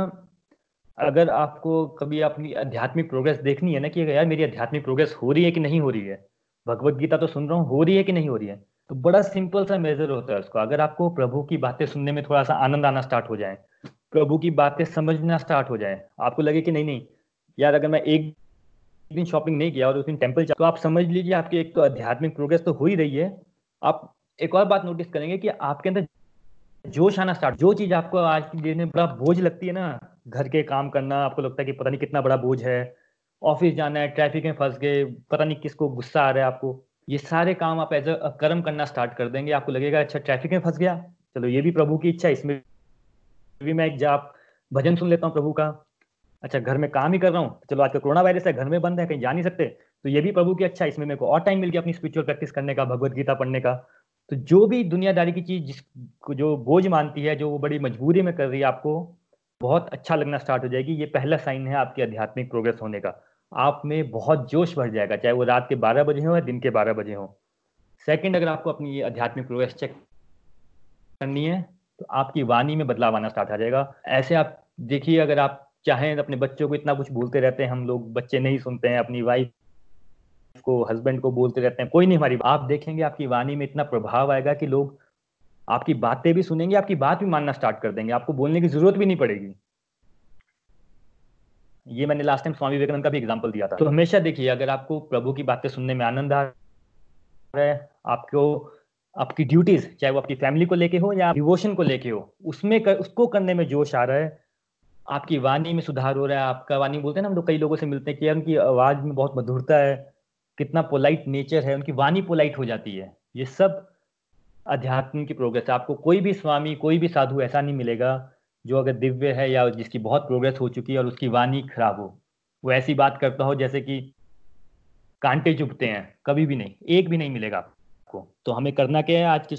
अगर आपको कभी अपनी आध्यात्मिक प्रोग्रेस देखनी है ना कि यार मेरी आध्यात्मिक प्रोग्रेस हो रही है कि नहीं हो रही है? भगवत गीता तो सुन रहा हूँ, हो रही है कि नहीं हो रही है? तो बड़ा सिंपल सा मेजर होता है उसको। अगर आपको प्रभु की बातें सुनने में थोड़ा सा आनंद आना स्टार्ट हो जाए, प्रभु की बातें समझना स्टार्ट हो जाए, आपको लगे कि नहीं नहीं, यार अगर मैं एक दिन शॉपिंग नहीं किया और उस दिन टेंपल तो आप समझ लीजिए आपकी एक तो आध्यात्मिक प्रोग्रेस तो हो ही रही है। आप एक और बात नोटिस करेंगे कि आपके अंदर जोश आना स्टार्ट जो चीज़ आपको आज की डेट में बड़ा बोझ लगती है ना, घर के काम करना, आपको लगता है कि पता नहीं कितना बड़ा बोझ है, ऑफ़िस जाना है ट्रैफ़िक में फंस गए, पता नहीं किसको गुस्सा आ रहा है आपको, ये सारे काम आप एज अ कर्म करना स्टार्ट कर देंगे, आपको लगेगा अच्छा ट्रैफ़िक में फंस गया, चलो ये भी प्रभु की इच्छा इसमें भी मैं एक जाप, भजन सुन लेता हूँ प्रभु का अच्छा घर में काम ही कर रहा हूँ, चलो आजकल कोरोना वायरस है, घर में बंद है, कहीं जा नहीं सकते तो ये भी प्रभु की अच्छा इसमें मेरे को और टाइम मिल गया अपनी स्पिरिचुअल प्रैक्टिस करने का, भगवत गीता पढ़ने का तो जो भी दुनियादारी की चीज़ जिस जो बोझ मानती है, जो वो बड़ी मजबूरी में कर रही है आपको, बहुत अच्छा लगना स्टार्ट हो जाएगी। ये पहला साइन है आपकी आध्यात्मिक प्रोग्रेस होने का। आप में बहुत जोश भर जाएगा, चाहे वो रात के बारह बजे हो या दिन के बारह बजे हो। सेकंड अगर आपको अपनी ये आध्यात्मिक प्रोग्रेस चेक करनी है तो आपकी वाणी में बदलाव आना स्टार्ट आ जाएगा। ऐसे आप देखिए, अगर आप चाहें, अपने बच्चों को इतना कुछ बोलते रहते हैं, हम लोग बच्चे नहीं सुनते हैं, अपनी वाइफ को हस्बैंड को बोलते रहते हैं कोई नहीं हमारी आप देखेंगे आपकी वाणी में इतना प्रभाव आएगा कि लोग आपकी बातें भी सुनेंगे आपकी बात भी मानना स्टार्ट कर देंगे। आपको बोलने की ज़रूरत भी नहीं पड़ेगी। ये मैंने लास्ट टाइम स्वामी विवेकानंद का भी एग्ज़ाम्पल दिया था। तो हमेशा देखिए अगर आपको प्रभु की बातें सुनने में आनंद आ रहा है आपको आपकी ड्यूटीज़ चाहे वो आपकी फैमिली को लेके हो या डिवोशन को लेके हो उसमें कर, उसको करने में जोश आ रहा है आपकी वाणी में सुधार हो रहा है आपका वाणी बोलते हैं ना हम लोग कई लोगों से मिलते हैं कि उनकी आवाज़ में बहुत मधुरता है कितना पोलाइट नेचर है, उनकी वाणी पोलाइट हो जाती है। ये सब अध्यात्म की प्रोग्रेस है। आपको कोई भी स्वामी, कोई भी साधु ऐसा नहीं मिलेगा जो अगर दिव्य है या जिसकी बहुत प्रोग्रेस हो चुकी है और उसकी वाणी खराब हो। वो ऐसी बात करता हो जैसे कि कांटे चुभते हैं, कभी भी नहीं, एक भी नहीं मिलेगा आपको। तो हमें करना क्या है आज के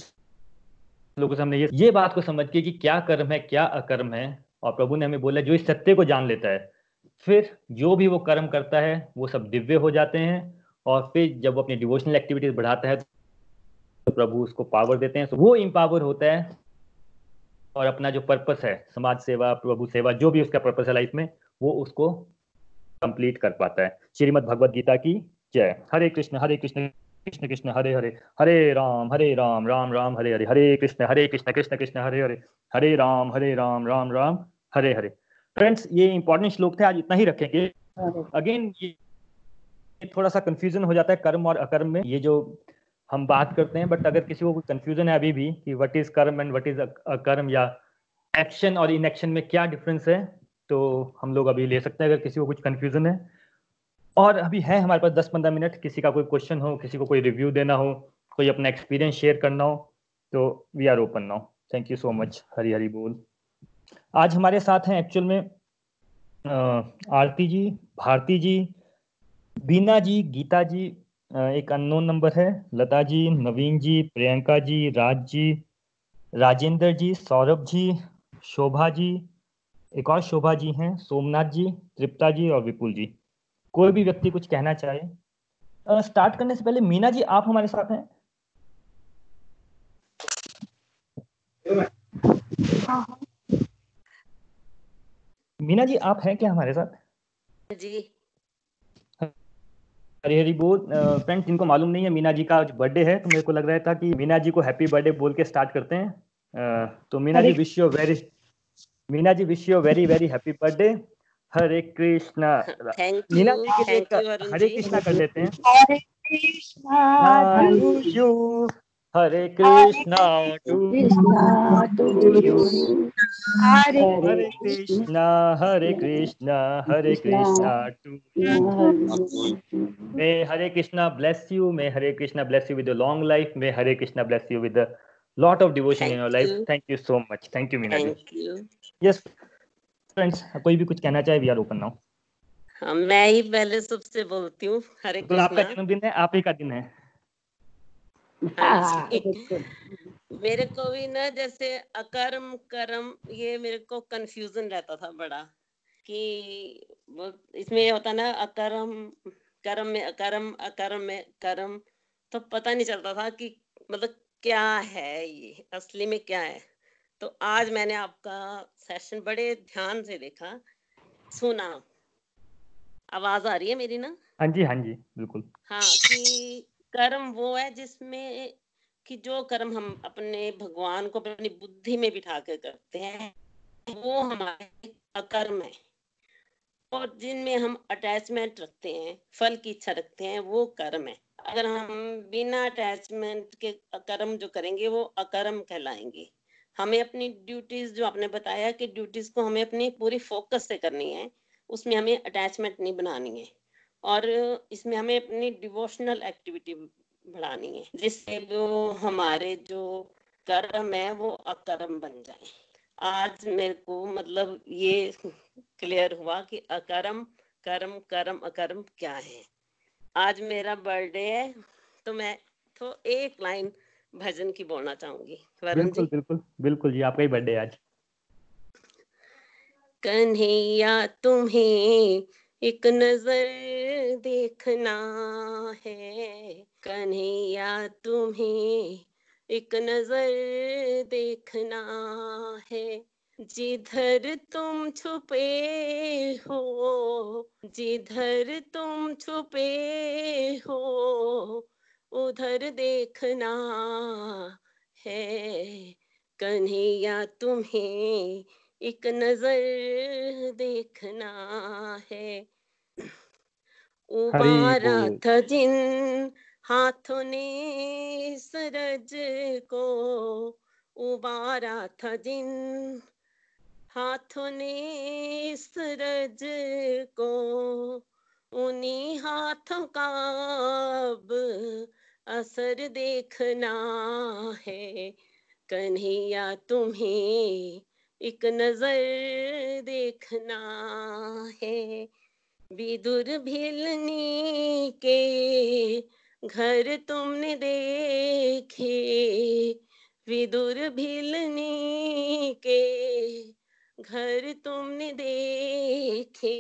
लोगों से हमने ये ये बात को समझ के कि क्या कर्म है, क्या अकर्म है, और प्रभु ने हमें बोला, जो इस सत्य को जान लेता है, फिर जो भी वो कर्म करता है, वो सब दिव्य हो जाते हैं और फिर जब वो अपनी डिवोशनल एक्टिविटीज़ बढ़ाता है तो प्रभु उसको पावर देते हैं। तो वो इम्पावर होता है और अपना जो पर्पस है समाज सेवा प्रभु सेवा जो भी उसका पर्पस है लाइफ में वो उसको कंप्लीट कर पाता है। श्रीमद भगवद गीता की जय। हरे कृष्ण हरे कृष्ण कृष्ण कृष्ण हरे हरे। हरे राम हरे राम राम राम हरे हरे। हरे कृष्ण हरे कृष्ण कृष्ण कृष्ण हरे हरे। हरे राम हरे राम राम राम हरे हरे। फ्रेंड्स ये इंपॉर्टेंट श्लोक थे आज इतना ही रखेंगे। अगेन ये थोड़ा सा कंफ्यूजन हो जाता है कर्म और अकर्म में। ये जो हम बात करते हैं बट अगर किसी को कोई कंफ्यूजन है अभी भी कि what is karma and what is akarma या एक्शन और इनएक्शन में क्या डिफरेंस है तो हम लोग अभी ले सकते हैं अगर किसी को कुछ कंफ्यूजन है। और अभी है हमारे पास दस पंद्रह मिनट किसी का कोई क्वेश्चन हो, किसी को कोई रिव्यू देना हो, कोई अपना एक्सपीरियंस शेयर करना हो तो we are open now thank you so much Hari Hari बोल। आज हमारे साथ हैं एक्चुअल में आरती जी, भारती जी बीना जी गीता जी एक अननोन नंबर है। लता जी नवीन जी प्रियंका जी राज जी राजेंद्र जी सौरभ जी शोभा जी एक और शोभा जी हैं सोमनाथ जी तृप्ता जी और विपुल जी कोई भी व्यक्ति कुछ कहना चाहे। स्टार्ट करने से पहले मीना जी आप हमारे साथ हैं। मीना जी आप हैं क्या हमारे साथ? जी। हरी हरी बोल। फ्रेंड्स जिनको मालूम नहीं है मीना जी का आज बर्थडे है तो मेरे को लग रहा था कि मीना जी को हैप्पी बर्थडे बोल के स्टार्ट करते हैं। तो Meena ji wish you very Meena ji wish you very very happy birthday Hare Krishna. Meena ji के लिए हरे कृष्णा कर लेते हैं। हरे Krishna. Hare Krishna to you. Hare Krishna, Hare Krishna, Hare Krishna to you. May Hare Krishna bless you. May Hare Krishna bless you with a long life. May Hare Krishna bless you with a lot of devotion Thank in your life. You. Thank you so much. Thank you, Meena. Thank you. Yes, friends. कोई भी कुछ कहना चाहे we are open now हाँ मैं ही पहले सबसे बोलती हूँ हरे कृष्णा आपका जन्मदिन है आप ही का दिन है हाँ मेरे को भी ना जैसे अकर्म कर्म ये मेरे को कंफ्यूजन रहता था बड़ा कि वो इसमें होता ना अकर्म कर्म में अकर्म अकर्म में कर्म तो पता नहीं चलता था कि मतलब क्या है ये असली में क्या है। तो आज मैंने आपका सेशन बड़े ध्यान से देखा सुना। आवाज़ आ रही है मेरी ना? हाँ जी हाँ जी बिल्कुल। हाँ कि कर्म वो है जिसमें कि जो कर्म हम अपने भगवान को अपनी बुद्धि में बिठा कर करते हैं, वो हमारे अकर्म है। और जिनमें हम अटैचमेंट रखते हैं, फल की इच्छा रखते हैं, वो कर्म है। अगर हम बिना अटैचमेंट के कर्म जो करेंगे, वो अकर्म कहलाएँगे। हमें अपनी ड्यूटीज़ जो आपने बताया कि ड्यूटीज़ को हमें अपनी पूरी फोकस से करनी है, उसमें हमें अटैचमेंट नहीं बनानी है। और इसमें हमें अपनी डिवोशनल एक्टिविटी बढ़ानी है। जिससे वो हमारे जो कर्म है वो अकर्म बन जाए। आज मेरे को मतलब ये क्लियर हुआ कि अकर्म कर्म कर्म अकर्म क्या है। आज मेरा बर्थडे है तो मैं तो एक लाइन भजन की बोलना चाहूँगी। बिल्कुल बिल्कुल बिल्कुल जी आपका ही बर्थडे आज। कन्हैया तुम्हें एक नज़र देखना है, कन्हैया तुम्हें। एक नज़र देखना है, जिधर तुम छुपे हो, जिधर तुम छुपे हो, उधर देखना है, कन्हैया तुम्हें। एक नज़र देखना है। उबारा था जिन हाथों ने सरज को उबारा था जिन हाथों ने सरज को उन्हीं हाथों का अब असर देखना है। कन्हैया तुम्हें एक नज़र देखना है। विदुर भिलनी के घर तुमने देखे। विदुर भिलनी के घर तुमने देखे।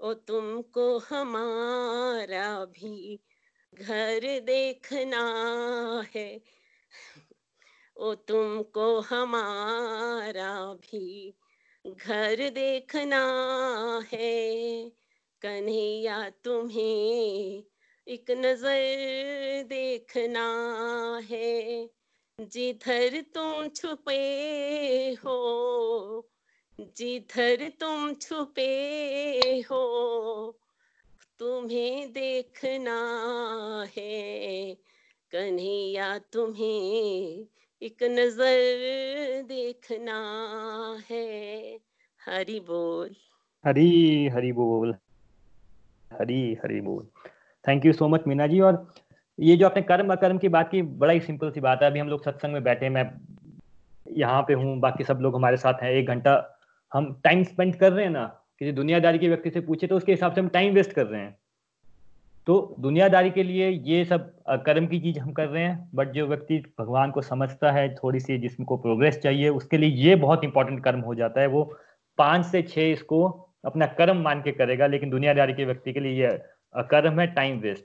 ओ तुमको हमारा भी घर देखना है। ओ तुमको हमारा भी घर देखना है। कन्हैया तुम्हें एक नज़र देखना है। जिधर तुम छुपे हो, जिधर तुम छुपे हो, तुम्हें देखना है। कन्हैया तुम्हें एक नज़र देखना है। हरि बोल। हरी हरी बोल। हरी हरी बोल। Thank you so much Meena ji. और ये जो आपने कर्म, अकर्म की बात की, बड़ा ही सिंपल सी बात है। अभी हम लोग सत्संग में बैठे मैं यहाँ पे हूँ, बाकी सब लोग हमारे साथ हैं। एक घंटा हम टाइम स्पेंड कर रहे हैं ना, किसी दुनियादारी के व्यक्ति से पूछे तो उसके हिसाब से हम टाइम वेस्ट कर रहे हैं। तो दुनियादारी के लिए ये सब कर्म की चीज़ हम कर रहे हैं बट जो व्यक्ति भगवान को समझता है थोड़ी सी, जिसम को प्रोग्रेस चाहिए, उसके लिए ये बहुत इंपॉर्टेंट कर्म हो जाता है। वो पाँच से छह इसको अपना कर्म मान के करेगा लेकिन दुनियादारी के व्यक्ति के लिए ये कर्म है टाइम वेस्ट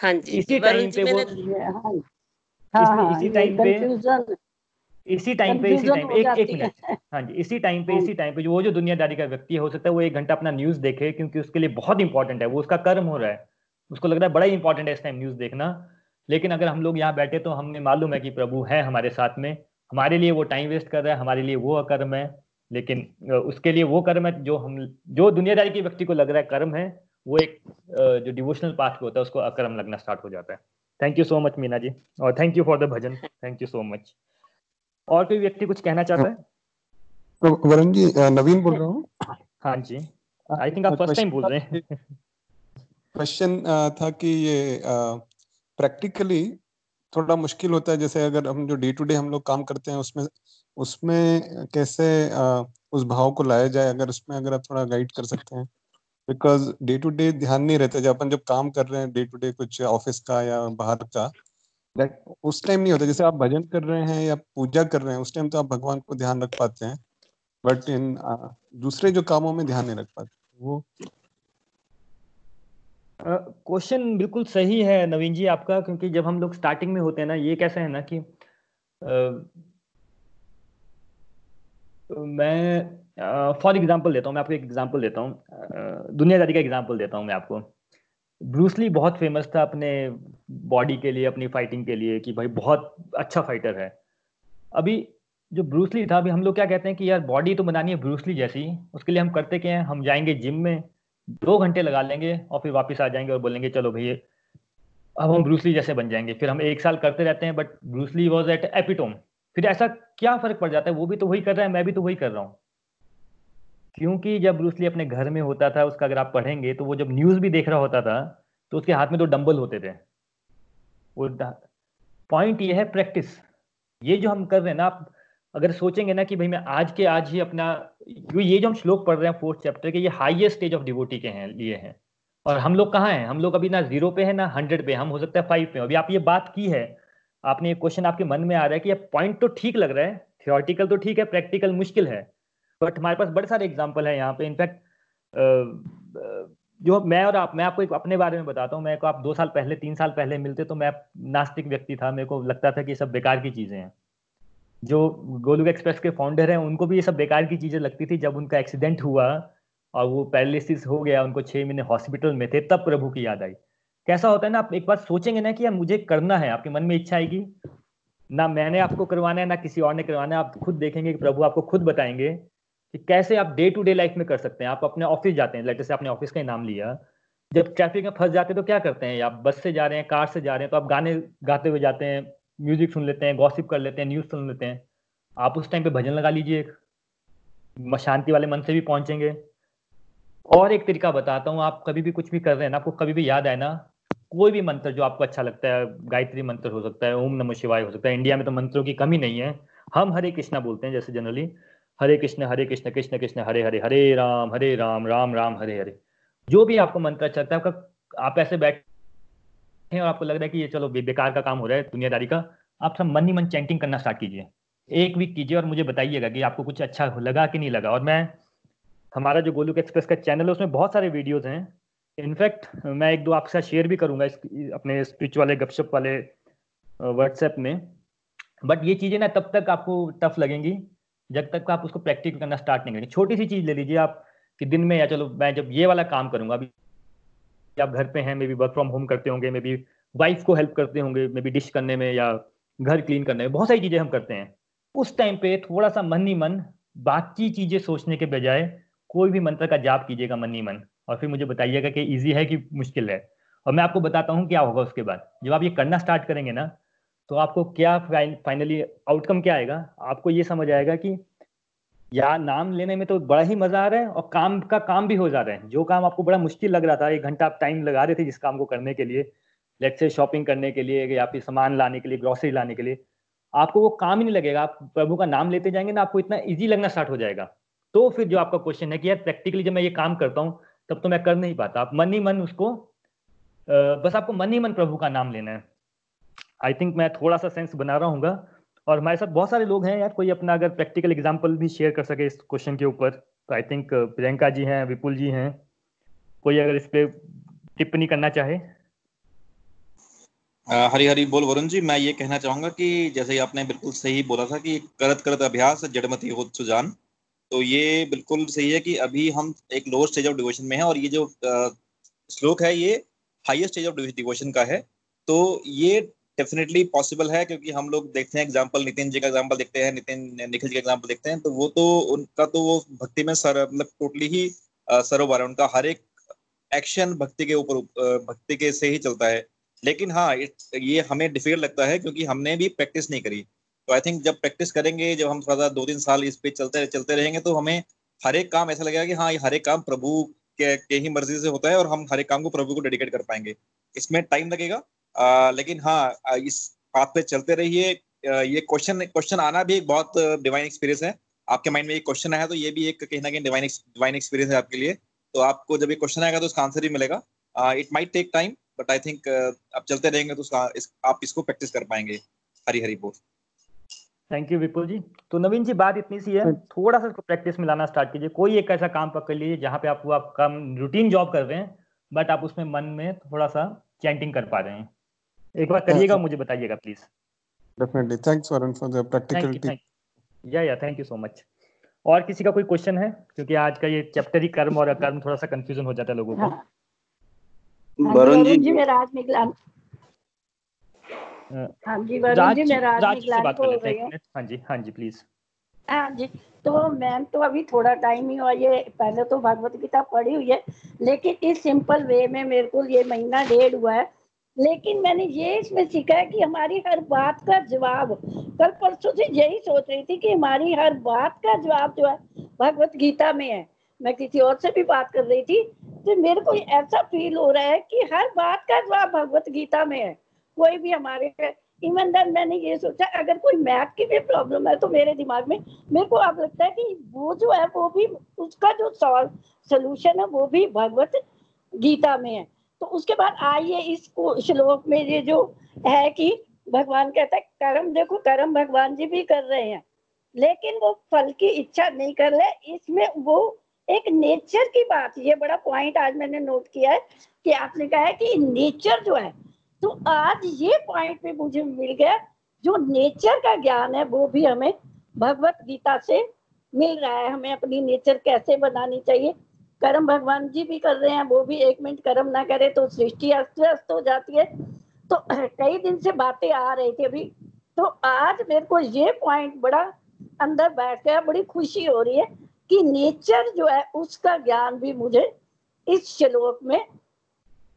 हाँ जी इसी टाइम पे वो हाँ, इसी टाइम पे इसी टाइम पे इसी टाइम एक एक मिनट हाँ। जी इसी टाइम पे इसी टाइम पे जो वो जो दुनियादारी का व्यक्ति हो सकता है वो एक घंटा अपना न्यूज़ देखे क्योंकि उसके लिए बहुत इंपॉर्टेंट है। वो उसका कर्म हो रहा है। उसको लग रहा है बड़ा ही इंपॉर्टेंट है इस टाइम न्यूज़ देखना। लेकिन अगर हम लोग यहाँ बैठे तो हमें मालूम है कि प्रभु है हमारे साथ में। हमारे लिए वो टाइम वेस्ट कर रहा है हमारे लिए वो अकर्म है। लेकिन उसके लिए वो कर्म है जो हम जो दुनियादारी के व्यक्ति को लग रहा है कर्म है वो एक जो डिवोशनल पाथ होता है उसको अकर्म लगना स्टार्ट हो जाता है। Thank you so much Meena ji और thank you for the bhajan thank you so much और कोई व्यक्ति कुछ कहना चाहता है? तो वरुण जी नवीन बोल रहा हूँ। हाँ जी। आई थिंक आप फ़र्स्ट टाइम बोल रहे हैं। क्वेश्चन था कि ये प्रैक्टिकली थोड़ा मुश्किल होता है, जैसे अगर हम जो डे टू डे हम लोग काम करते हैं, उसमें उसमें कैसे उस भाव को लाया जाए, अगर उसमें अगर आप थोड़ा गाइड कर सकते हैं? बिकॉज़ डे टू डे ध्यान नहीं रहता, जब अपन जब काम कर रहे हैं डे टू डे कुछ ऑफ़िस का या बाहर का उस टाइम नहीं होता, जैसे आप भजन कर रहे हैं या पूजा कर रहे हैं, उस टाइम तो आप भगवान को ध्यान रख पाते हैं बट इन दूसरे जो कामों में ध्यान नहीं रख पाते, वो क्वेश्चन uh, बिल्कुल सही है नवीन जी आपका क्योंकि जब हम लोग स्टार्टिंग में होते हैं ना ये कैसा है ना कि uh, मैं फॉर uh, एग्जांपल देता हूँ मैं आपको एक एग्जांपल देता हूँ uh, दुनियादारी का एग्जांपल देता हूँ मैं आपको। ब्रूसली बहुत फ़ेमस था अपने बॉडी के लिए अपनी फाइटिंग के लिए कि भाई बहुत अच्छा फाइटर है। अभी जो ब्रूसली था अभी हम लोग क्या कहते हैं कि यार बॉडी तो बनानी है ब्रूसली जैसी उसके लिए हम करते क्या हैं हम जाएँगे जिम में दो घंटे लगा लेंगे और फिर वापस आ जाएँगे और बोलेंगे, चलो भैया, अब हम ब्रूसली जैसे बन जाएँगे। फिर हम एक साल करते रहते हैं but Bruce Lee was at epitome फिर ऐसा क्या फ़र्क पड़ जाता है? वो भी तो वही कर रहा है, मैं भी तो वही कर रहा हूँ। क्योंकि जब ब्रूसली अपने घर में होता था, उसका अगर आप पढ़ेंगे तो वो जब न्यूज़ भी देख रहा होता था तो उसके हाथ में दो डंबल होते थे। वो पॉइंट ये है प्रैक्टिस ये जो हम कर रहे हैं ना, आप अगर सोचेंगे ना कि भाई मैं आज के आज ही अपना ये जो हम श्लोक पढ़ रहे हैं फोर्थ चैप्टर के, ये हाईएस्ट स्टेज ऑफ़ डिवोटी के हैं, लिए हैं। और हम लोग कहाँ हैं? हम लोग अभी ना ज़ीरो पे है, ना हंड्रेड पे हम हो सकता है फाइव पे अभी आप ये बात की है, आपने ये क्वेश्चन आपके मन में आ रहा है कि ये पॉइंट तो ठीक लग रहा है थियोरटिकल तो ठीक है प्रैक्टिकल मुश्किल है बट हमारे पास बड़े सारे एग्ज़ाम्पल है यहाँ पे। इनफैक्ट जो मैं और आप, मैं आपको एक अपने बारे में बताता हूँ। मैं को आप दो साल पहले, तीन साल पहले मिलते तो मैं नास्तिक व्यक्ति था, मेरे को लगता था कि सब बेकार की चीज़ें हैं। जो गोलुक एक्सप्रेस के फाउंडर हैं, उनको भी ये सब बेकार की चीज़ें लगती थी जब उनका एक्सीडेंट हुआ और वो पैरालिसिस हो गया, उनको छह महीने हॉस्पिटल में थे, तब प्रभु की याद आई। कैसा होता है ना, आप एक बार सोचेंगे ना कि मुझे करना है, आपके मन में इच्छा आएगी। ना मैंने आपको करवाना है, ना किसी और ने करवाना है, आप खुद देखेंगे कि प्रभु आपको खुद बताएँगे कि कैसे आप डे टू डे लाइफ में कर सकते हैं। आप अपने ऑफ़िस जाते हैं लेटर से अपने ऑफ़िस का नाम लिया। जब ट्रैफ़िक में फंस जाते हैं तो क्या करते हैं? आप बस से जा रहे हैं कार से जा रहे हैं तो आप गाने गाते हुए जाते हैं म्यूज़िक सुन लेते हैं, गॉसिप कर लेते हैं, न्यूज़ सुन लेते हैं। आप उस टाइम पे भजन लगा लीजिए एक। शांति वाले मन से भी पहुँचेंगे। और एक तरीका बताता हूँ, आप कभी भी कुछ भी कर रहे हैं ना, आपको कभी भी याद आए ना, कोई भी मंत्र जो आपको अच्छा लगता है, गायत्री मंत्र हो सकता है, ओम नमः शिवाय हो सकता है, इंडिया में तो मंत्रों की कमी नहीं है। हम हरे कृष्णा बोलते हैं जैसे जनरली, हरे कृष्ण हरे कृष्ण कृष्ण कृष्ण, हरे हरे हरे राम हरे राम राम राम, हरे हरे। जो भी आपको मंत्र अच्छा लगता है, आपका, आप ऐसे बैठे और आपको लग रहा है कि ये चलो बेकार का काम हो रहा है दुनियादारी का, आप सब मन ही मन चैंटिंग करना स्टार्ट कीजिए। एक वीक कीजिए और मुझे बताइएगा कि आपको कुछ अच्छा लगा कि नहीं लगा। और मैं, हमारा जो गोलुक एक्सप्रेस का चैनल है, उसमें बहुत सारे वीडियोज़ हैं। इनफैक्ट मैं एक दो आपके साथ शेयर भी करूँगा इस, अपने स्पीच वाले, गपशप वाले व्हाट्सएप में। बट ये चीज़ें ना तब तक आपको टफ लगेंगी, जब तक आप उसको प्रैक्टिस करना स्टार्ट नहीं करेंगे। छोटी सी चीज़ ले लीजिए आप कि दिन में या चलो मैं जब ये वाला काम करूँगा, अभी आप घर पे हैं maybe work from home करते होंगे मे बी वाइफ को हेल्प करते होंगे मे बी डिश करने में या घर क्लीन करने में, बहुत सारी चीज़ें हम करते हैं। उस टाइम पे थोड़ा सा मन ही मन, बाकी चीज़ें सोचने के बजाय कोई भी मंत्र का जाप कीजिएगा मन ही मन। और फिर मुझे बताइएगा कि ईजी है कि मुश्किल है। और मैं आपको बताता हूँ क्या होगा उसके बाद। जब आप ये करना स्टार्ट करेंगे ना तो आपको क्या फाइनली आउटकम क्या आएगा? आपको ये समझ आएगा कि या नाम लेने में तो बड़ा ही मज़ा आ रहा है और काम का काम भी हो जा रहा है। जो काम आपको बड़ा मुश्किल लग रहा था, एक घंटा आप टाइम लगा रहे थे जिस काम को करने के लिए लेट से शॉपिंग करने के लिए या फिर सामान लाने के लिए ग्रोसरी लाने के लिए, आपको वो काम ही नहीं लगेगा। आप प्रभु का नाम लेते जाएँगे ना, आपको इतना ईजी लगना स्टार्ट हो जाएगा। तो फिर जो आपका क्वेश्चन है कि यार प्रैक्टिकली जब मैं ये काम करता हूँ, तब तो मैं कर नहीं पाता। आप मन ही मन उसको बस आपको मन ही मन प्रभु का नाम लेना है। आई थिंक मैं थोड़ा सा सेंस बना रहा हूँ और हमारे साथ बहुत सारे लोग हैं यार, कोई अपना अगर प्रैक्टिकल एग्ज़ाम्पल भी शेयर कर सके इस क्वेश्चन के ऊपर तो आई थिंक प्रियंका जी हैं, विपुल जी हैं। कोई अगर इस पे टिप्पणी करना चाहे? हरी हरी बोल वरुण जी, मैं ये कहना चाहूँगा कि जैसे आपने बिल्कुल सही बोला था कि करत करत अभ्यास, जड़मती हो सुजान तो ये बिल्कुल सही है कि अभी हम एक लोअर स्टेज ऑफ़ डिवोशन में है और ये जो श्लोक है ये हाईएस्ट स्टेज ऑफ़ डिवोशन का है। तो ये डेफिनेटली पॉसिबल है क्योंकि हम लोग देखते हैं एग्ज़ाम्पल नितिन जी का एग्ज़ाम्पल देखते हैं नितिन निखिल जी का एग्ज़ाम्पल देखते हैं तो वो तो उनका तो वो भक्ति में सर मतलब टोटली ही सरोवर है। उनका हर एक एक्शन भक्ति के ऊपर भक्ति के से ही चलता है। लेकिन हाँ ये हमें डिफ़िकल्ट लगता है क्योंकि हमने भी प्रैक्टिस नहीं करी। तो आई थिंक जब प्रैक्टिस करेंगे जब हम थोड़ा सा दो तीन साल इस पे चलते चलते रहेंगे तो हमें हर एक काम ऐसा लगेगा कि हाँ ये हर एक काम प्रभु के, के ही मर्ज़ी से होता है और हम हर एक काम को प्रभु को डेडिकेट कर पाएँगे। इसमें टाइम लगेगा। आ, लेकिन हाँ इस बात पे चलते रहिए। ये क्वेश्चन क्वेश्चन आना भी एक बहुत डिवाइन एक्सपीरियंस है। आपके माइंड में एक क्वेश्चन आया तो ये भी एक कहीं ना कहीं डिवाइन डिवाइन एक्सपीरियंस है आपके लिए। तो आपको जब ये क्वेश्चन आएगा तो उसका आंसर ही मिलेगा। It might take time but I think आप चलते रहेंगे तो उसका इस, आप इसको प्रैक्टिस कर पाएँगे। हरी हरी बोल। Thank you Vipul ji. तो नवीन जी बात इतनी सी है। हाँ। थोड़ा सा इसको प्रैक्टिस में लाना स्टार्ट कीजिए। कोई एक ऐसा काम पकड़ लीजिए जहाँ पे आप वो आप काम रूटीन जॉब कर रहे हैं बट आप उसमें मन में थोड़ा सा चैंटिंग कर पा रहे हैं। एक बार करिएगा मुझे बताइएगा please definitely thanks Varun for the practicality yeah yeah thank you so much और किसी का कोई क्वेश्चन है? क्योंकि आज का ये चैप्टर ही कर्म और अकर्म थोड़ा सा कंफ्यूजन हो जाता है लोगों को। हाँ। वरुण जी जी। मैं राज निकला हाँ जी वरुण जी मैं राज निकला बोल रही हूँ। हाँ जी हाँ जी प्लीज़ हाँ जी तो मैम तो अभी थोड़ा टाइम ही हुआ ये पहले तो भगवत गीता पढ़ी हुई है लेकिन इस सिंपल वे में मेरे को ये महीना डेढ़ हुआ है। लेकिन मैंने ये इसमें सीखा है कि हमारी हर बात का जवाब, कल परसों से यही सोच रही थी कि हमारी हर बात का जवाब जो है, भगवत गीता में है। मैं किसी और से भी बात कर रही थी तो मेरे को ऐसा फील हो रहा है कि हर बात का जवाब भगवत गीता में है। कोई भी हमारे इवन देन मैंने ये सोचा, अगर कोई मैथ की भी प्रॉब्लम है तो मेरे दिमाग में, मेरे को अब लगता है कि वो जो है, वो भी उसका जो सॉल्व सोल्यूशन है, वो भी भगवत गीता में है। तो उसके बाद आइए इस श्लोक में ये जो है कि भगवान कहता है, कर्म देखो, कर्म भगवान जी भी कर रहे हैं, लेकिन वो फल की इच्छा नहीं कर रहे। इसमें वो एक नेचर की बात, ये बड़ा पॉइंट आज मैंने नोट किया है कि आपने कहा है कि नेचर जो है तो आज ये पॉइंट पे मुझे मिल गया, जो नेचर का ज्ञान है, वो भी हमें भगवत गीता से मिल रहा है। हमें अपनी नेचर कैसे बनानी चाहिए कर्म भगवान जी भी कर रहे हैं वो भी एक मिनट कर्म ना करे तो सृष्टि अस्त व्यस्त हो जाती है। तो कई दिन से बातें आ रही थी अभी। तो आज मेरे को ये पॉइंट बड़ा अंदर बैठ गया बड़ी खुशी हो रही है कि नेचर जो है उसका ज्ञान भी मुझे इस श्लोक में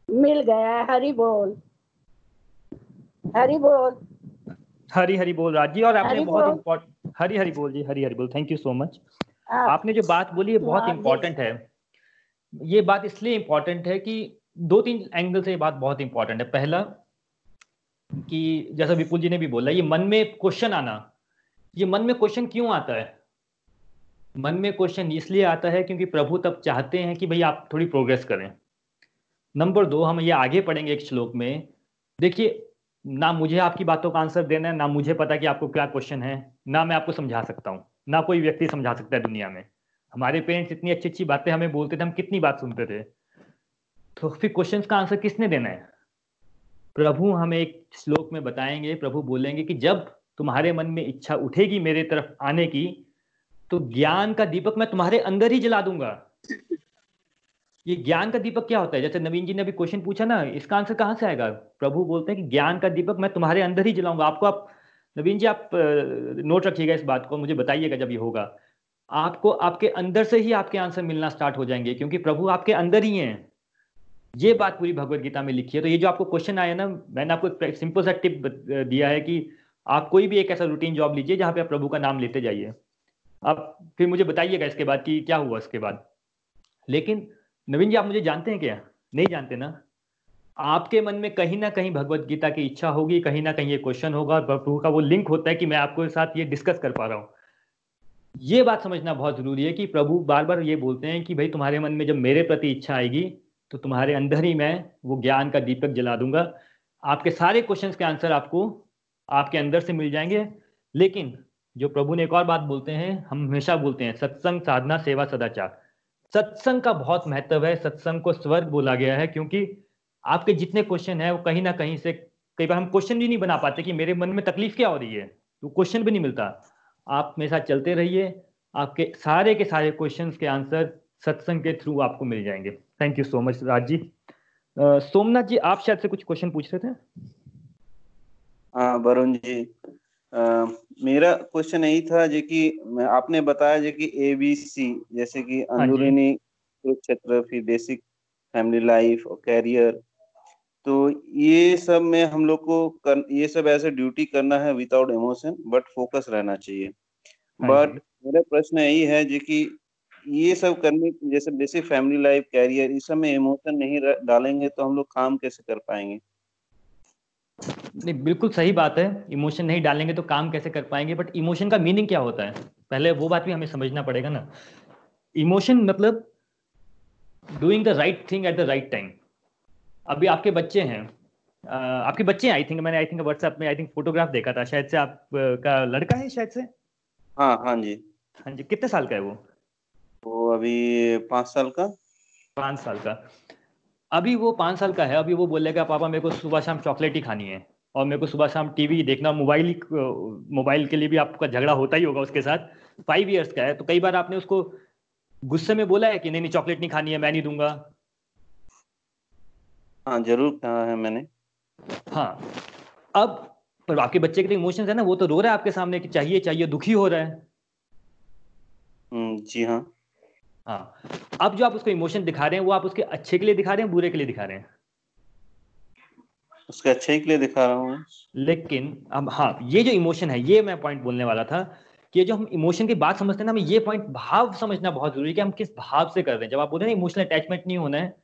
मिल गया है। हरि बोल। हरि बोल। हरी हरी बोल राज जी और आपने बहुत। इम्पोर्टेंट हरी हरी बोल जी हरी हरि बोल। थैंक यू सो मच आपने जो बात बोली है बहुत हाँ इम्पोर्टेंट है। ये बात इसलिए इम्पोर्टेंट है कि दो तीन एंगल से ये बात बहुत इंपॉर्टेंट है। पहला, कि जैसा विपुल जी ने भी बोला, ये मन में क्वेश्चन आना, ये मन में क्वेश्चन क्यों आता है? मन में क्वेश्चन इसलिए आता है क्योंकि प्रभु तब चाहते हैं कि भाई आप थोड़ी प्रोग्रेस करें। नंबर दो, हम ये आगे पढ़ेंगे एक श्लोक में। देखिए, ना मुझे आपकी बातों का आंसर देना है, ना मुझे पता कि आपको क्या क्वेश्चन है, ना मैं आपको समझा सकता हूँ, ना कोई व्यक्ति समझा सकता है दुनिया में। हमारे पेरेंट्स इतनी अच्छी अच्छी बातें हमें बोलते थे, हम कितनी बात सुनते थे। तो फिर क्वेश्चन का आंसर किसने देना है? प्रभु हमें एक श्लोक में बताएँगे, प्रभु बोलेंगे कि जब तुम्हारे मन में इच्छा उठेगी मेरे तरफ़ आने की तो ज्ञान का दीपक मैं तुम्हारे अंदर ही जला दूँगा। ये ज्ञान का दीपक क्या होता है? जैसे नवीन जी ने अभी क्वेश्चन पूछा ना, इसका आंसर कहाँ से आएगा? प्रभु बोलते हैं कि ज्ञान का दीपक मैं तुम्हारे अंदर ही जलाऊँगा। आपको आप, नवीन जी आप नोट रखिएगा इस बात को, मुझे बताइएगा जब ये होगा। आपको आपके अंदर से ही आपके आंसर मिलना स्टार्ट हो जाएँगे, क्योंकि प्रभु आपके अंदर ही हैं। ये बात पूरी भगवत गीता में लिखी है। तो ये जो आपको क्वेश्चन आया ना, मैंने आपको एक सिंपल सा टिप दिया है कि आप कोई भी एक ऐसा रूटीन जॉब लीजिए जहाँ पे आप प्रभु का नाम लेते जाइए। आप फिर मुझे बताइएगा इसके बाद कि क्या हुआ इसके बाद। लेकिन नवीन जी, आप मुझे जानते हैं क्या? नहीं जानते ना? आपके मन में कहीं ना कहीं भगवत गीता की इच्छा होगी, कहीं ना कहीं ये क्वेश्चन होगा प्रभु का वो लिंक होता है कि मैं आपके साथ ये डिस्कस कर पा रहा हूँ। ये बात समझना बहुत ज़रूरी है कि प्रभु बार बार ये बोलते हैं कि भाई तुम्हारे मन में जब मेरे प्रति इच्छा आएगी तो तुम्हारे अंदर ही मैं वो ज्ञान का दीपक जला दूँगा। आपके सारे क्वेश्चन के आंसर आपको आपके अंदर से मिल जाएँगे। लेकिन जो प्रभु ने एक और बात बोलते हैं, हम हमेशा बोलते हैं, सत्संग साधना, सेवा सदाचार। सत्संग का बहुत महत्व है, सत्संग को स्वर्ग बोला गया है, क्योंकि आपके जितने क्वेश्चन है, वो कहीं ना कहीं से, कई बार हम क्वेश्चन भी नहीं बना पाते कि मेरे मन में तकलीफ़ क्या हो रही है। तो क्वेश्चन भी नहीं मिलता। आप मेरे साथ चलते रहिए। आपके सारे के सारे क्वेश्चंस के आंसर सत्संग के थ्रू आपको मिल जाएँगे। Thank you so much Raj ji. Somnath ji आप शायद से कुछ क्वेश्चन पूछ रहे थे? हाँ वरुण जी। अ, मेरा क्वेश्चन यही था जो कि आपने बताया जो कि ए बी सी जैसे कि हाँ अंदरूनी कुरुक्षेत्र फिर बेसिक फैमिली लाइफ और कैरियर तो ये सब में हम लोग को कर, ये सब ऐसे ड्यूटी करना है विदाउट इमोशन बट फोकस रहना चाहिए। हाँ बट मेरा प्रश्न यही है जो कि ये सब करने जैसे बेसिक फैमिली लाइफ कैरियर इस सब में इमोशन नहीं डालेंगे तो हम लोग काम कैसे कर पाएँगे? नहीं बिल्कुल सही बात है। इमोशन नहीं डालेंगे तो काम कैसे कर पाएँगे? बट इमोशन का मीनिंग क्या होता है? पहले वो बात भी हमें समझना पड़ेगा ना। इमोशन मतलब doing the right thing at the right time अभी आपके बच्चे हैं। आपके बच्चे आई थिंक मैंने आई थिंक व्हाट्सएप में आई थिंक फोटोग्राफ देखा था। शायद से आप का लड़का है शायद से? हाँ हाँ जी। हाँ जी कितने साल का है वो? वो अभी पाँच साल का। पाँच साल का। अभी वो पाँच साल का है। अभी वो बोलेगा पापा मेरे को सुबह शाम चॉकलेट ही खानी है और मेरे को सुबह शाम टीवी देखना मोबाइल मोबाइल के लिए भी आपका झगड़ा होता ही होगा उसके साथ। फाइव इयर्स का है। तो कई बार आपने उसको गुस्से में बोला है कि नहीं नहीं चॉकलेट नहीं खानी है मैं नहीं दूँगा। हाँ ज़रूर कहा है मैंने। हाँ। अब पर आपके बच्चे के इमोशंस है ना वो तो रो रहा है आपके सामने कि चाहिए चाहिए दुखी हो रहा है। हम्म, जी हाँ। हाँ। अब जो आप उसको इमोशन दिखा रहे हैं वो आप उसके अच्छे के लिए दिखा रहे हैं बुरे के लिए दिखा रहे हैं? उसके अच्छे के लिए दिखा रहा हूँ। लेकिन अब हाँ ये जो इमोशन है ये मैं पॉइंट बोलने वाला था कि ये जो हम इमोशन की बात समझते हैं ना हमें ये पॉइंट भाव समझना बहुत ज़रूरी है कि हम किस भाव से कर रहे हैं। जब आप बोलते हैं इमोशनल अटैचमेंट नहीं होना है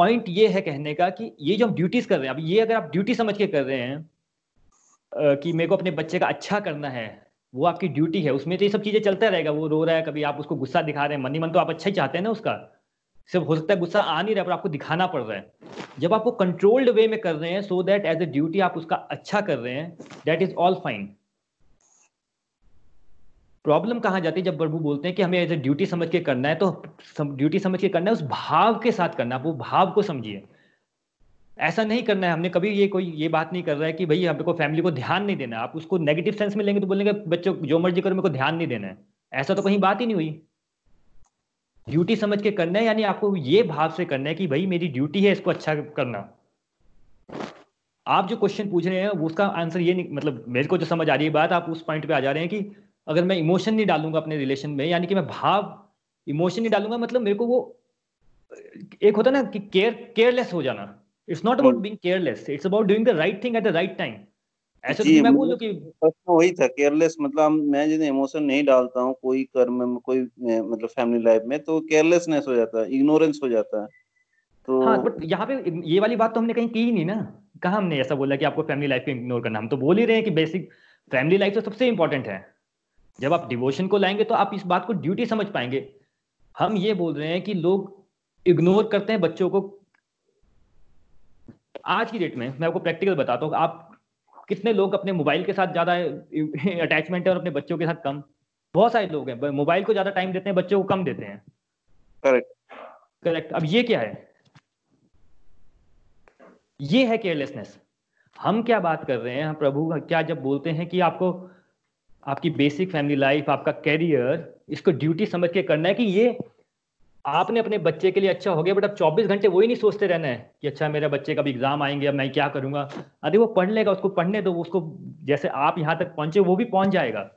पॉइंट ये है कहने का कि ये जो हम ड्यूटीज़ कर रहे हैं, अब ये अगर आप ड्यूटी समझ के कर रहे हैं कि मेरे को अपने बच्चे का अच्छा करना है, वो आपकी ड्यूटी है, उसमें तो ये सब चीज़ें चलता रहेगा, वो रो रहा है, कभी आप उसको गुस्सा दिखा रहे हैं, मन मन तो आप अच्छा ही चाहते हैं ना उसका। सिर्फ़ हो सकता है गुस्सा आ नहीं रहा, पर आपको दिखाना पड़ रहा है। जब आप वो कंट्रोल्ड वे में कर रहे हैं so that as a duty आप उसका अच्छा कर रहे हैं that is all fine problem कहाँ जाती है? जब प्रभु बोलते हैं कि हमें ए ड्यूटी समझ के करना है तो ड्यूटी समझ के करना है, उस भाव के साथ करना वो भाव को समझिए। ऐसा नहीं करना है। हमने कभी ये कोई, ये बात नहीं कर रहा है कि भाई हमको फैमिली को ध्यान नहीं देना आप उसको नेगेटिव सेंस में लेंगे तो बोलेंगे, बच्चों, जो मर्ज़ी करो, मेरे को ध्यान नहीं देना है। ऐसा तो कहीं बात ही नहीं हुई। ड्यूटी समझ के करना है, यानी आपको ये भाव से करना है कि भाई मेरी ड्यूटी है, इसको अच्छा करना। आप जो क्वेश्चन पूछ रहे हैं उसका आंसर ये नहीं मतलब मेरे को जो समझ आ रही है बात, आप उस पॉइंट पे आ जा रहे हैं कि अगर मैं इमोशन नहीं डालूँगा अपने रिलेशन में यानी कि मैं भाव इमोशन नहीं डालूँगा मतलब मेरे को वो एक होता ना कि केयर केयरलेस हो जाना। It's not about being careless it's about doing the right thing at the right time ऐसे तो मैं बोल कि प्रश्न वही था केयरलेस मतलब मैं इमोशन नहीं डालता हूँ कोई कर्म में कोई मतलब फैमिली लाइफ में तो केयरलेसनेस हो जाता है इग्नोरेंस हो जाता है। तो हाँ बट यहाँ पे ये वाली बात तो हमने कहीं की ही नहीं ना। कहा हमने ऐसा बोला कि आपको फैमिली लाइफ को इग्नोर करना? हम तो बोल ही रहे हैं कि बेसिक फैमिली लाइफ तो सबसे इंपॉर्टेंट है। जब आप डिवोशन को लाएँगे तो आप इस बात को ड्यूटी समझ पाएँगे। हम ये बोल रहे हैं कि लोग इग्नोर करते हैं बच्चों को। आज की डेट में मैं आपको प्रैक्टिकल बताता हूँ आप कितने लोग अपने मोबाइल के साथ ज़्यादा अटैचमेंट है और अपने बच्चों के साथ कम। बहुत सारे लोग हैं मोबाइल को ज़्यादा टाइम देते हैं बच्चों को कम देते हैं। करेक्ट करेक्ट अब ये क्या है? ये है केयरलेसनेस हम क्या बात कर रहे हैं प्रभु क्या जब बोलते हैं कि आपको आपकी बेसिक फैमिली लाइफ आपका कैरियर इसको ड्यूटी समझ के करना है कि ये आपने अपने बच्चे के लिए अच्छा हो गया बट अब 24 घंटे वही नहीं सोचते रहना है कि अच्छा मेरे बच्चे का भी एग्ज़ाम आएँगे, अब मैं क्या करूँगा? अरे वो पढ़ लेगा, उसको पढ़ने दो, उसको जैसे आप यहाँ तक पहुँचे, वो भी पहुँच जाएगा।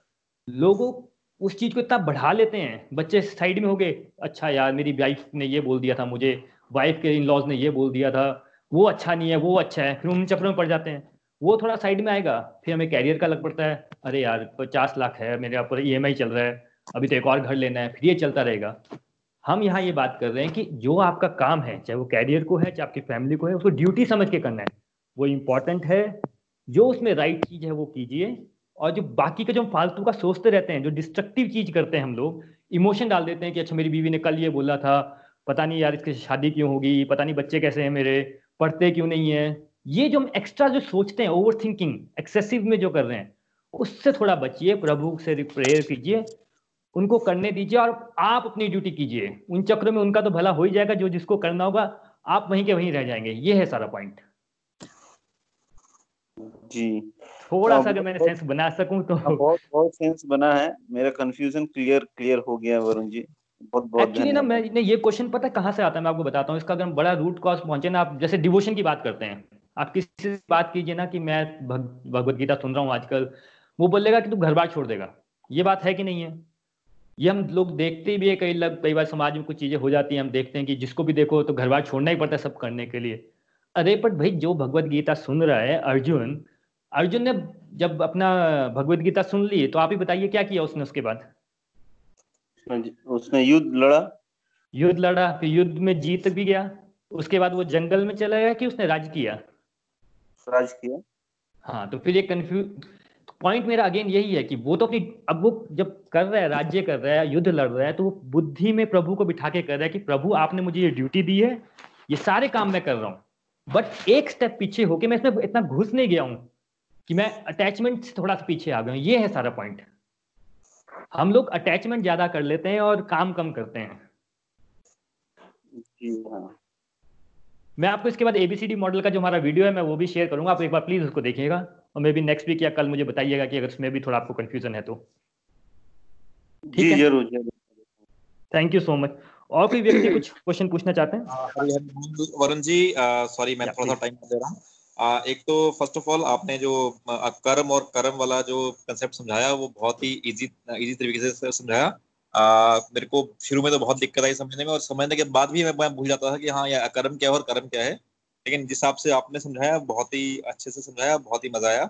लोगों उस चीज़ को इतना बढ़ा लेते हैं, बच्चे साइड में हो गए अच्छा यार, मेरी वाइफ ने ये बोल दिया था मुझे वाइफ के इन लॉज ने ये बोल दिया था, वो अच्छा नहीं है, वो अच्छा है, फिर उन चक्रों में पड़ जाते हैं। वो थोड़ा साइड में आएगा, फिर हमें कैरियर का लग पड़ता है। अरे यार पचास लाख है, मेरे यहाँ पर ई एम चल रहा है, अभी तो एक और घर लेना है, फिर ये चलता रहेगा। हम यहाँ ये बात कर रहे हैं कि जो आपका काम है, चाहे वो कैरियर को है, चाहे आपकी फैमिली को है, उसको ड्यूटी समझ के करना है। वो इम्पोर्टेंट है, जो उसमें राइट चीज़ है वो कीजिए, और जो बाकी का जो हम फालतू का सोचते रहते हैं, जो डिस्ट्रक्टिव चीज़ करते हैं हम लोग इमोशन डाल देते हैं कि अच्छा मेरी बीवी ने कल ये बोला था, पता नहीं यार इसकी शादी क्यों होगी पता नहीं बच्चे कैसे हैं मेरे, पढ़ते क्यों नहीं है ये जो हम एक्स्ट्रा जो सोचते हैं ओवर थिंकिंग एक्सेसिव में जो कर रहे हैं उससे थोड़ा बचिए प्रभु से प्रेयर कीजिए उनको करने दीजिए और आप अपनी ड्यूटी कीजिए। उन चक्रों में उनका तो भला हो ही जाएगा जो जिसको करना होगा आप वहीं के वहीं रह जाएँगे। ये है सारा पॉइंट जी। थोड़ा सा अगर मैंने सेंस बना सकूँ तो बहुत बहुत सेंस बना है। मेरा कंफ्यूजन क्लियर क्लियर हो गया वरुण जी। बहुत बहुत एक्चुअली ना मैंने ये क्वेश्चन पता है कहाँ से आता है? मैं आपको बताता हूँ। इसका अगर बड़ा रूट कॉज पहुँचे ना आप जैसे डिवोशन की बात करते हैं। आप किसी से बात कीजिए ना कि मैं भगवत गीता सुन रहा हूँ आजकल। वो बोलेगा कि तू घर बार छोड़ देगा। ये बात है कि नहीं है? ये हम लोग देखते भी है कई लग कई बार समाज में कुछ चीज़ें हो जाती हैं हम देखते हैं कि जिसको भी देखो तो घर बार छोड़ना ही पड़ता है सब करने के लिए। अरे बट भाई जो भगवत गीता सुन रहा है अर्जुन अर्जुन ने जब अपना भगवत गीता सुन ली तो आप ही बताइए क्या किया उसने उसके बाद? हाँ उसने युद्ध लड़ा। युद्ध लड़ा फिर युद्ध में जीत भी गया। उसके बाद वो जंगल में चला गया कि उसने राज किया? राज किया। हाँ तो फिर ये कंफ्यूज पॉइंट मेरा अगेन यही है कि वो तो अपनी अब वो जब कर रहा है राज्य कर रहा है युद्ध लड़ रहा है तो वो बुद्धि में प्रभु को बिठा के कर रहा है कि प्रभु आपने मुझे ये ड्यूटी दी है ये सारे काम मैं कर रहा हूँ। बट एक स्टेप पीछे होके मैं इसमें इतना घुस नहीं गया हूँ कि मैं अटैचमेंट से थोड़ा सा पीछे आ गया हूँ। ये है सारा पॉइंट हम लोग अटैचमेंट ज़्यादा कर लेते हैं और काम कम करते हैं। जी हाँ। मैं आपको इसके बाद एबीसीडी मॉडल का जो हमारा वीडियो है मैं वो भी शेयर करूँगा। आप एक बार प्लीज़ उसको देखिएगा और मे बी नेक्स्ट वीक या कल मुझे बताइएगा कि अगर उसमें भी थोड़ा आपको कंफ्यूजन है तो। ठीक है? ज़रूर ज़रूर। थैंक यू सो मच और कोई व्यक्ति कुछ क्वेश्चन पूछना चाहते हैं? हाँ, वरुण जी सॉरी मैं थोड़ा सा टाइम दे रहा हूँ। एक तो फ़र्स्ट ऑफ़ ऑल आपने जो कर्म और कर्म वाला जो कंसेप्ट समझाया वो बहुत ही इजी इजी तरीके से समझाया। मेरे को शुरू में तो बहुत दिक्कत आई समझने में और समझने के बाद भी मैं भूल जाता था कि हाँ यार कर्म क्या है और कर्म क्या है। लेकिन जिस हिसाब से आपने समझाया, बहुत ही अच्छे से समझाया, बहुत ही मज़ा आया।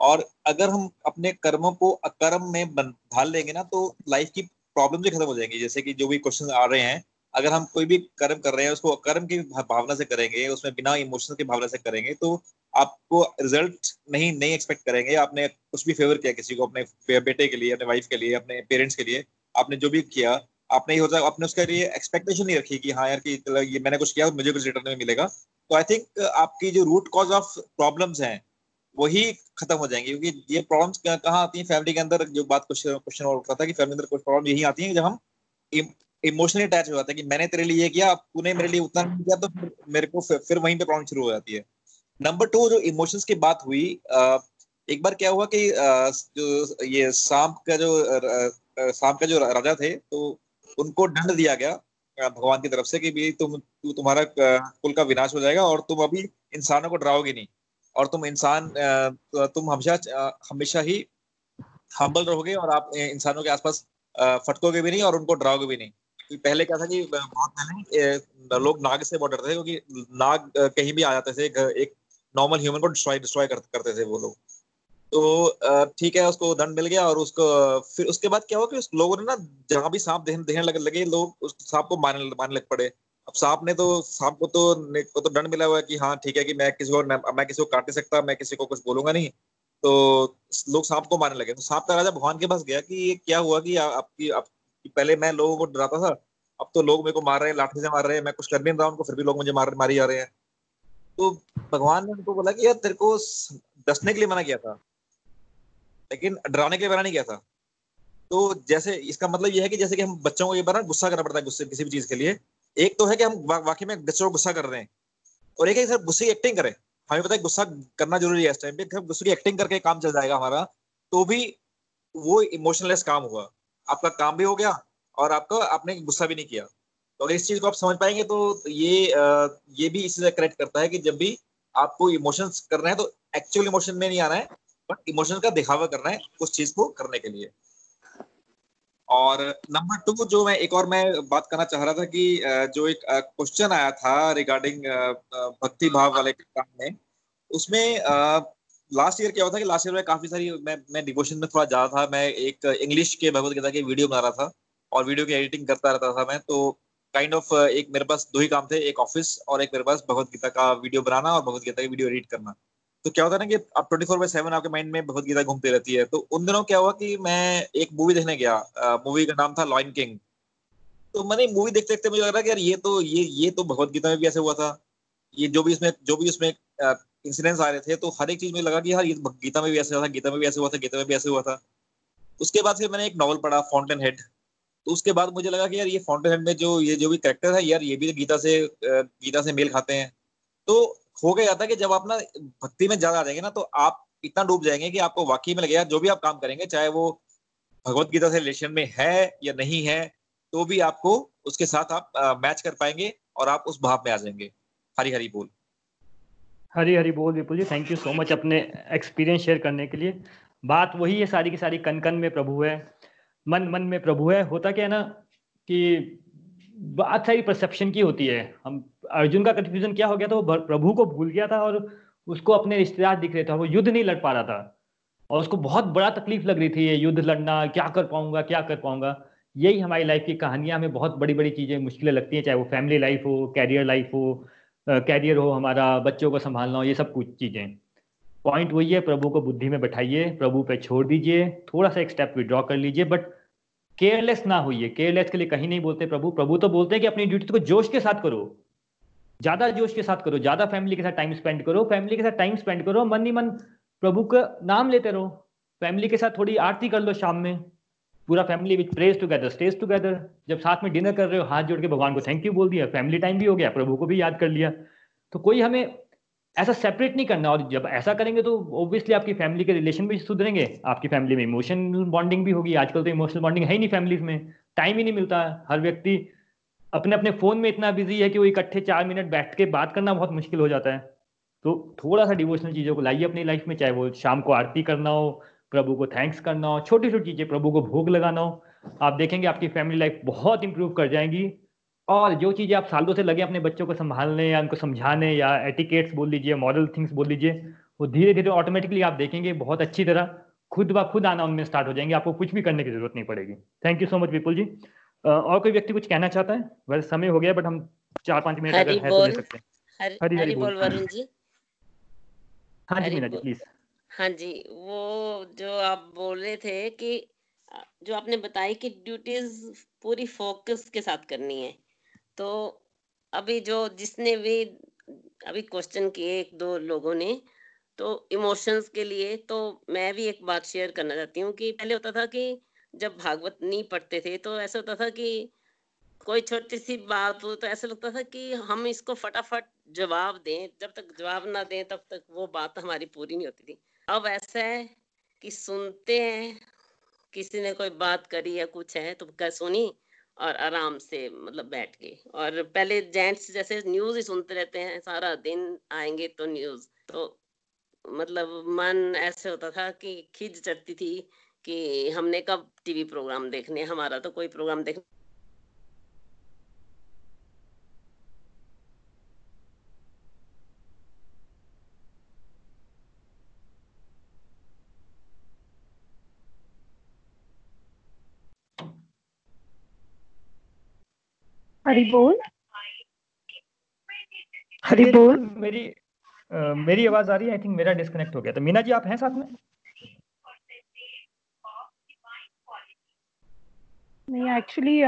और अगर हम अपने कर्मों को अकर्म में ढाल लेंगे ना तो लाइफ की प्रॉब्लम भी खत्म हो जाएँगी। जैसे कि जो भी क्वेश्चन आ रहे हैं, अगर हम कोई भी कर्म कर रहे हैं, उसको कर्म की भावना से करेंगे, उसमें बिना इमोशन की भावना से करेंगे तो आपको रिज़ल्ट नहीं नहीं एक्सपेक्ट करेंगे। आपने कुछ भी फेवर किया किसी को, अपने बेटे के लिए, अपने वाइफ के लिए, अपने पेरेंट्स के लिए आपने जो भी किया, आपने ये होता है आपने उसके लिए एक्सपेक्टेशन नहीं रखी कि हाँ यार कि ये मैंने कुछ किया, मुझे कुछ रिटर्न में मिलेगा। तो आई थिंक आपकी जो रूट कॉज ऑफ़ प्रॉब्लम्स हैं, वही खत्म हो जाएँगे, क्योंकि ये प्रॉब्लम्स कहाँ आती हैं? फैमिली के अंदर जो बात क्वेश्चन और उठता था कि फैमिली अंदर कुछ प्रॉब्लम यही आती है, जब हम इमोशनली अटैच हो जाता है कि मैंने तेरे लिए ये किया तूने मेरे लिए उतना नहीं किया तो मेरे को फिर वहीं पे प्रॉब्लम शुरू हो जाती है। नंबर टू जो इमोशंस की बात हुई एक बार क्या हुआ कि जो ये सांप का जो सांप का जो राजा थे तो उनको दंड दिया गया भगवान की तरफ़ से कि भी तुम तु, तुम्हारा कुल का विनाश हो जाएगा और तुम अभी इंसानों को डराओगे नहीं। और तुम इंसान तुम हमेशा हमेशा ही हम्बल रहोगे और आप इंसानों के आसपास फटकोगे भी नहीं और उनको डराओगे भी नहीं। पहले क्या था कि बहुत पहले लोग नाग से बहुत डरते थे क्योंकि नाग कहीं भी आ जाते थे एक नॉर्मल ह्यूमन को डिस्ट्रॉय डिस्ट्रॉय करते थे वो लोग। तो ठीक है, उसको दंड मिल गया और उसको, फिर उसके बाद क्या हुआ कि उस लोगों ने ना, जहाँ भी सांप देखने लगे लगे, लोग उस सांप को मारने मारने लग पड़े। अब सांप ने तो सांप को तो को तो दंड मिला हुआ है कि हाँ ठीक है कि मैं किसी को मैं किसी को काट नहीं सकता, मैं किसी को कुछ बोलूँगा नहीं। तो लोग सांप को मारने लगे। तो सांप का राजा भगवान के पास गया कि ये क्या हुआ कि आपकी, आप पहले मैं लोगों को डराता था, अब तो लोग मेरे को मार रहे हैं, लाठी से मार रहे हैं, मैं कुछ कर नहीं रहा, उनको फिर भी लोग मुझे मार, मारी जा रहे हैं। तो भगवान ने उनको बोला कि यार तेरे को डसने के लिए मना किया था। लेकिन डराने के लिए मना नहीं किया था। तो जैसे इसका मतलब ये है कि जैसे कि हम बच्चों को ये बार गुस्सा करना पड़ता है गुस्से, किसी भी चीज़ के लिए। एक तो है कि हम वाकई में बच्चों को गुस्सा कर रहे हैं। और एक है सर गुस्से की एक्टिंग करें। हमें पता है गुस्सा करना ज़रूरी है इस टाइम पे। गुस्से की एक्टिंग करके काम चल जाएगा हमारा तो भी वो इमोशनलेस काम हुआ। आपका काम भी हो गया और आपका आपने गुस्सा भी नहीं किया। तो अगर इस चीज़ को आप समझ पाएँगे तो ये ये भी इसी से करेक्ट करता है कि जब भी आपको इमोशंस करना है तो एक्चुअल इमोशन में नहीं आना है। बट इमोशन का दिखावा करना है उस चीज़ को करने के लिए। और नंबर टू जो मैं एक और मैं बात करना चाह रहा था कि जो एक क्वेश्चन आया था रिगार्डिंग भक्ति भाव वाले काम में उसमें लास्ट ईयर क्या हुआ था कि लास्ट ईयर में काफ़ी सारी मैं मैं डिवोशन में थोड़ा ज़्यादा था मैं एक इंग्लिश के भगवत गीता की वीडियो बना रहा था और वीडियो की एडिटिंग करता रहता था मैं तो काइंड kind ऑफ़ of, एक मेरे पास दो ही काम थे एक ऑफ़िस और एक मेरे पास भगवत गीता का वीडियो बनाना और भगवत गीता की वीडियो एडिट करना। तो क्या होता है ना कि आप ट्वेंटी फोर बाई सेवन आपके माइंड में भगवत गीता घूमती रहती है। तो उन दिनों क्या हुआ कि मैं एक मूवी देखने गया मूवी का नाम था लॉइन किंग तो मैंने मूवी देखते देखते मुझे लग रहा कि यार ये तो ये ये तो भगवत गीता में भी ऐसे हुआ था। ये जो भी इसमें, जो भी उसमें इंसिडेंट्स आ रहे थे तो हर एक चीज़ में लगा कि यार ये गीता में भी ऐसे हुआ था, गीता में भी ऐसे हुआ था, गीता में भी ऐसे हुआ था। उसके बाद फिर मैंने एक नॉवल पढ़ा फाउंटेन हेड तो उसके बाद मुझे लगा कि यार ये फाउंटेन हेड में जो, ये जो भी करेक्टर है, यार ये भी गीता से गीता से मेल खाते हैं। तो हो गया था कि जब आप ना भक्ति में ज़्यादा आ जाएँगे ना तो आप इतना डूब जाएँगे कि आपको वाकई में लगेगा, जो भी आप काम करेंगे, चाहे वो भगवत गीता से रिलेशन में है या नहीं है तो भी आपको उसके साथ आप मैच कर पाएँगे और आप उस भाव में आ जाएँगे। हरी हरी बोल। हरी हरी बोल Vipul ji thank you so much अपने एक्सपीरियंस शेयर करने के लिए। बात वही है, सारी की सारी कन कन में प्रभु है मन मन में प्रभु है। होता क्या है ना कि बात सारी परसेप्शन की होती है। हम, अर्जुन का कंफ्यूजन क्या हो गया था? वो प्रभु को भूल गया था और उसको अपने रिश्तेदार दिख रहे थे वो युद्ध नहीं लड़ पा रहा था। और उसको बहुत बड़ा तकलीफ़ लग रही थी ये युद्ध लड़ना, क्या कर पाऊँगा, क्या कर पाऊँगा। यही हमारी लाइफ की कहानियाँ हमें बहुत बड़ी बड़ी चीज़ें मुश्किलें लगती हैं, चाहे वो फैमिली लाइफ हो कैरियर लाइफ हो कैरियर हो हमारा, बच्चों को संभालना हो, ये सब कुछ चीज़ें। पॉइंट वही है, प्रभु को बुद्धि में बैठाइए, प्रभु पे छोड़ दीजिए, थोड़ा सा एक स्टेप विड्रॉ कर लीजिए बट केयरलेस ना होइए। केयरलेस के लिए कहीं नहीं बोलते प्रभु। प्रभु तो बोलते हैं कि अपनी ड्यूटी को जोश के साथ करो। ज़्यादा जोश के साथ करो, ज़्यादा फैमिली के साथ टाइम स्पेंड करो। फैमिली के साथ टाइम स्पेंड करो, मन ही मन प्रभु का नाम लेते रहो। फैमिली के साथ थोड़ी आरती कर लो शाम में। पूरा family which prays together stays together जब साथ में डिनर कर रहे हो, हाथ जोड़ के भगवान को थैंक यू बोल दिया। फैमिली टाइम भी हो गया, प्रभु को भी याद कर लिया। तो कोई हमें ऐसा सेपरेट नहीं करना। और जब ऐसा करेंगे तो ऑब्वियसली आपकी फैमिली के रिलेशन भी सुधरेंगे। आपकी फैमिली में इमोशनल बॉन्डिंग भी होगी। आजकल तो इमोशनल बॉन्डिंग है ही नहीं फैमिलीज़ में। टाइम ही नहीं मिलता। हर व्यक्ति अपने अपने फ़ोन में इतना बिज़ी है कि वो इकट्ठे चार मिनट बैठ के बात करना बहुत मुश्किल हो जाता है। तो थोड़ा सा डिवोशनल चीज़ों को लाइए अपनी लाइफ में, चाहे वो शाम को आरती करना हो, प्रभु को थैंक्स करना हो छोटी छोटी चीज़ें, प्रभु को भोग लगाना हो। आप देखेंगे आपकी फैमिली लाइफ बहुत इंप्रूव कर जाएँगी। और जो चीज़ें आप सालों से लगे अपने बच्चों को संभालने या उनको समझाने या एटिकेट्स बोल लीजिए मॉरल थिंग्स बोल लीजिए वो धीरे धीरे ऑटोमेटिकली आप देखेंगे बहुत अच्छी तरह खुद ब खुद आना उनमें स्टार्ट हो जाएँगे। आपको कुछ भी करने की ज़रूरत नहीं पड़ेगी। Thank you so much Vipul ji और कोई व्यक्ति कुछ कहना चाहता है? वैसे समय हो गया बट हम चार पाँच मिनट अगर है तो ले सकते हैं। हरी हरी बोल वरुण जी। हाँ जी मीना जी प्लीज़ हाँ जी वो जो आप बोल रहे थे कि जो आपने बताई कि ड्यूटीज़ पूरी फोकस के साथ करनी है। तो अभी जो जिसने भी अभी क्वेश्चन किए एक दो लोगों ने तो इमोशंस के लिए तो मैं भी एक बात शेयर करना चाहती हूँ कि पहले होता था कि जब भागवत नहीं पढ़ते थे तो ऐसा होता था कि कोई छोटी सी बात हो तो ऐसा लगता था कि हम इसको फटाफट जवाब दें, जब तक जवाब ना दें तब तक वो बात हमारी पूरी नहीं होती थी। अब ऐसा है कि सुनते हैं, किसी ने कोई बात करी या कुछ है तो क्या सुनी और आराम से मतलब बैठ के और पहले जेंट्स जैसे न्यूज़ ही सुनते रहते हैं, सारा दिन आएँगे तो न्यूज़। तो मतलब मन ऐसे होता था कि खिंच चढ़ती थी कि हमने कब टीवी प्रोग्राम देखने हमारा तो कोई प्रोग्राम देख हरी बोल। हरी बोल। मेरी आ, मेरी आवाज़ आ रही है? आई थिंक मेरा डिस्कनेक्ट हो गया। तो मीना जी आप हैं साथ में? नहीं actually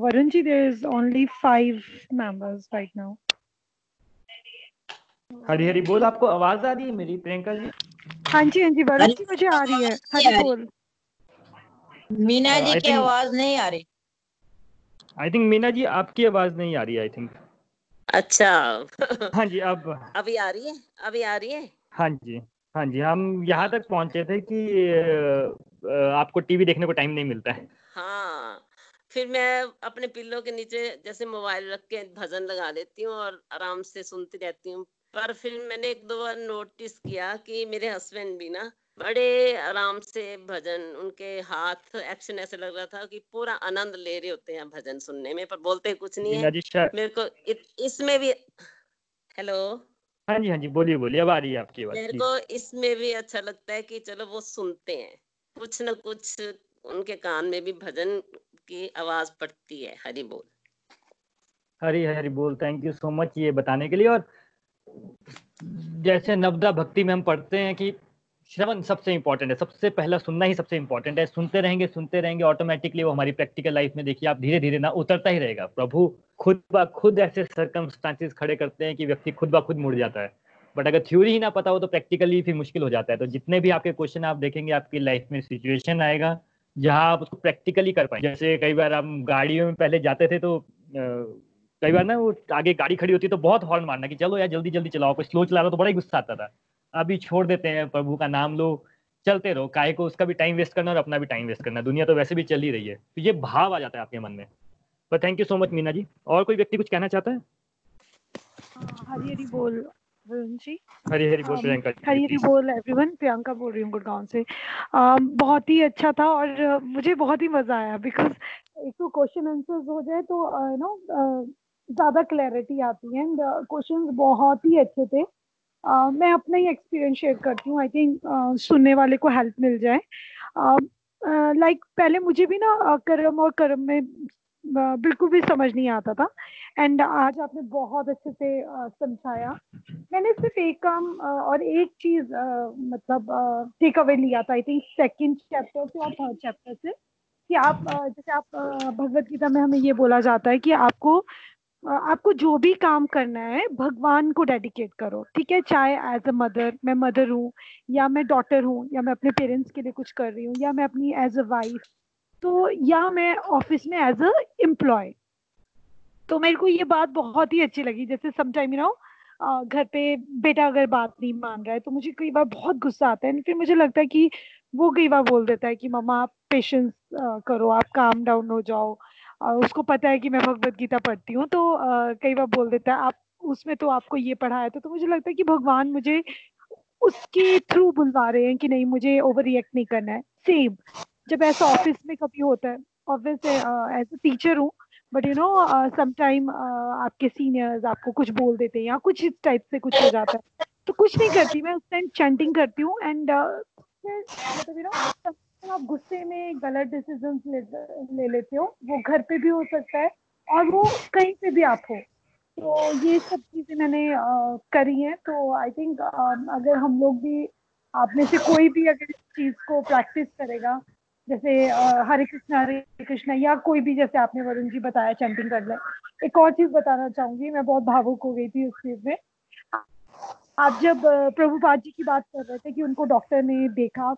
Varun ji there is only five members right now Hari Hari बोल आपको आवाज़ आ रही है मेरी प्रियंका जी? हाँ जी हाँ जी वरुण जी मुझे आ रही है। हरी बोल। मीना जी की आवाज़ नहीं आ रही। आई थिंक मीना जी आपकी आवाज़ नहीं आ रही आई थिंक अच्छा। हाँ जी अब अभी आ रही है? अभी आ रही है? हाँ जी हाँ जी हम यहाँ तक पहुँचे थे कि आपको टीवी देखने को टाइम नहीं मिलता है। हाँ फिर मैं अपने पिल्लों के नीचे जैसे मोबाइल रख के भजन लगा लेती हूँ और आराम से सुनती रहती हूँ। पर फिर मैंने एक दो बार नोटिस किया कि मेरे हस्बैंड भी ना बड़े आराम से भजन उनके हाथ एक्शन ऐसे लग रहा था कि पूरा आनंद ले रहे होते हैं भजन सुनने में पर बोलते कुछ नहीं है। मेरे को इसमें भी हेलो? हाँ जी हाँ जी बोलिए बोलिए अब आ रही है आपकी आवाज़ मेरे को इसमें भी अच्छा लगता है कि चलो वो सुनते हैं। कुछ न कुछ उनके कान में भी भजन की आवाज़ पड़ती है हरि बोल। हरी हरी बोल थैंक यू सो मच ये बताने के लिए। और जैसे नवदा भक्ति में हम पढ़ते हैं कि श्रवण सबसे इम्पोर्टेंट है। सबसे पहला सुनना ही सबसे इम्पोर्टेंट है। सुनते रहेंगे सुनते रहेंगे ऑटोमेटिकली वो हमारी प्रैक्टिकल लाइफ में देखिए आप धीरे धीरे ना उतरता ही रहेगा। प्रभु खुद ब खुद ऐसे सर्कमस्टांसेस खड़े करते हैं कि व्यक्ति खुद ब खुद मुड़ जाता है। बट अगर थ्योरी ही ना पता हो तो प्रैक्टिकली फिर मुश्किल हो जाता है। तो जितने भी आपके क्वेश्चन आप देखेंगे, आपकी लाइफ में सिचुएशन आएगा, जहाँ आप उसको प्रैक्टिकली कर पाए जैसे कई बार हम गाड़ियों में पहले जाते थे तो कई बार ना वो आगे गाड़ी खड़ी होती है तो बहुत हॉर्न मारना कि चलो यार जल्दी जल्दी चलाओ, कोई स्लो चला रहा तो बड़ा ही गुस्सा आता था। अभी छोड़ देते हैं प्रभु का नाम लो चलते रहो। काहे को उसका भी टाइम वेस्ट करना और अपना भी टाइम वेस्ट करना। दुनिया तो वैसे भी चल ही रही है। तो ये भाव आ जाता है आपके मन में। पर thank you so much Meena ji. और कोई व्यक्ति कुछ कहना चाहता है? हरी हरी बोल हरी हरी बोल प्रियंका हरी हरी बोल एवरीवन प्रियंका बोल रही हूँ गुड़गांव से। um, बहुत ही अच्छा था और मुझे बहुत ही मज़ा आया बिकॉज़ एक तो क्वेश्चन आंसर्स हो जाए तो यू नो ज़्यादा क्लैरिटी आती है। एंड क्वेश्चंस बहुत ही अच्छे थे। मैं अपना ही एक्सपीरियंस शेयर करती हूँ। आई थिंक सुनने वाले को हेल्प मिल जाए। लाइक uh, like, पहले मुझे भी ना कर्म और कर्म में बिल्कुल भी समझ नहीं आता था। एंड आज आपने बहुत अच्छे से समझाया। मैंने सिर्फ़ एक काम और एक चीज़ मतलब टेक अवे लिया था। आई थिंक सेकंड चैप्टर से और थर्ड चैप्टर से कि आप जैसे आप भगवत गीता में हमें ये बोला जाता है कि आपको आपको जो भी काम करना है, भगवान को डेडिकेट करो, ठीक है? चाहे एज अ मदर मैं मदर हूँ, या मैं डॉटर हूँ, या मैं अपने पेरेंट्स के लिए कुछ कर रही हूँ, या मैं अपनी एज अ वाइफ तो या मैं ऑफ़िस में एज अ एम्प्लॉय तो मेरे को ये बात बहुत ही अच्छी लगी, जैसे समटाइम यू नो घर पे बेटा अगर बात नहीं मान रहा है तो मुझे कई बार बहुत गुस्सा आता है फिर मुझे लगता है कि वो कई बार बोल देता है कि, मम्मा, आप पेशेंस करो, आप काम डाउन हो जाओ। और उसको पता है कि मैं भगवत गीता पढ़ती हूँ तो कई बार बोल देता है, आप उसमें तो आपको ये पढ़ाया था तो मुझे लगता है कि भगवान मुझे उसके थ्रू बुलवा रहे हैं कि नहीं, मुझे ओवर रिएक्ट नहीं करना है। सेम जब ऐसा ऑफ़िस में कभी होता है ऑफ़िस एज अ टीचर हूँ बट यू नो समटाइम आपके सीनियर्स आपको कुछ बोल देते हैं या कुछ इस टाइप से कुछ हो जाता है तो कुछ नहीं करती, मैं उस टाइम चैंटिंग करती हूँ एंड मतलब यू नो आप गुस्से में गलत डिसीज़न ले, ले लेते हो वो घर पे भी हो सकता है और वो कहीं पे भी आप हो। तो ये सब चीज़ें मैंने अ, करी हैं तो आई थिंक अगर हम लोग भी आप में से कोई भी अगर इस चीज़ को प्रैक्टिस करेगा जैसे हरे कृष्णा हरे कृष्णा या कोई भी जैसे आपने वरुण जी बताया चैंटिंग कर ले। एक और चीज़ बताना चाहूँगी मैं बहुत भावुक हो गई थी उस चीज़ में। आप जब प्रभुपाद जी की बात कर रहे थे कि उनको डॉक्टर ने देखा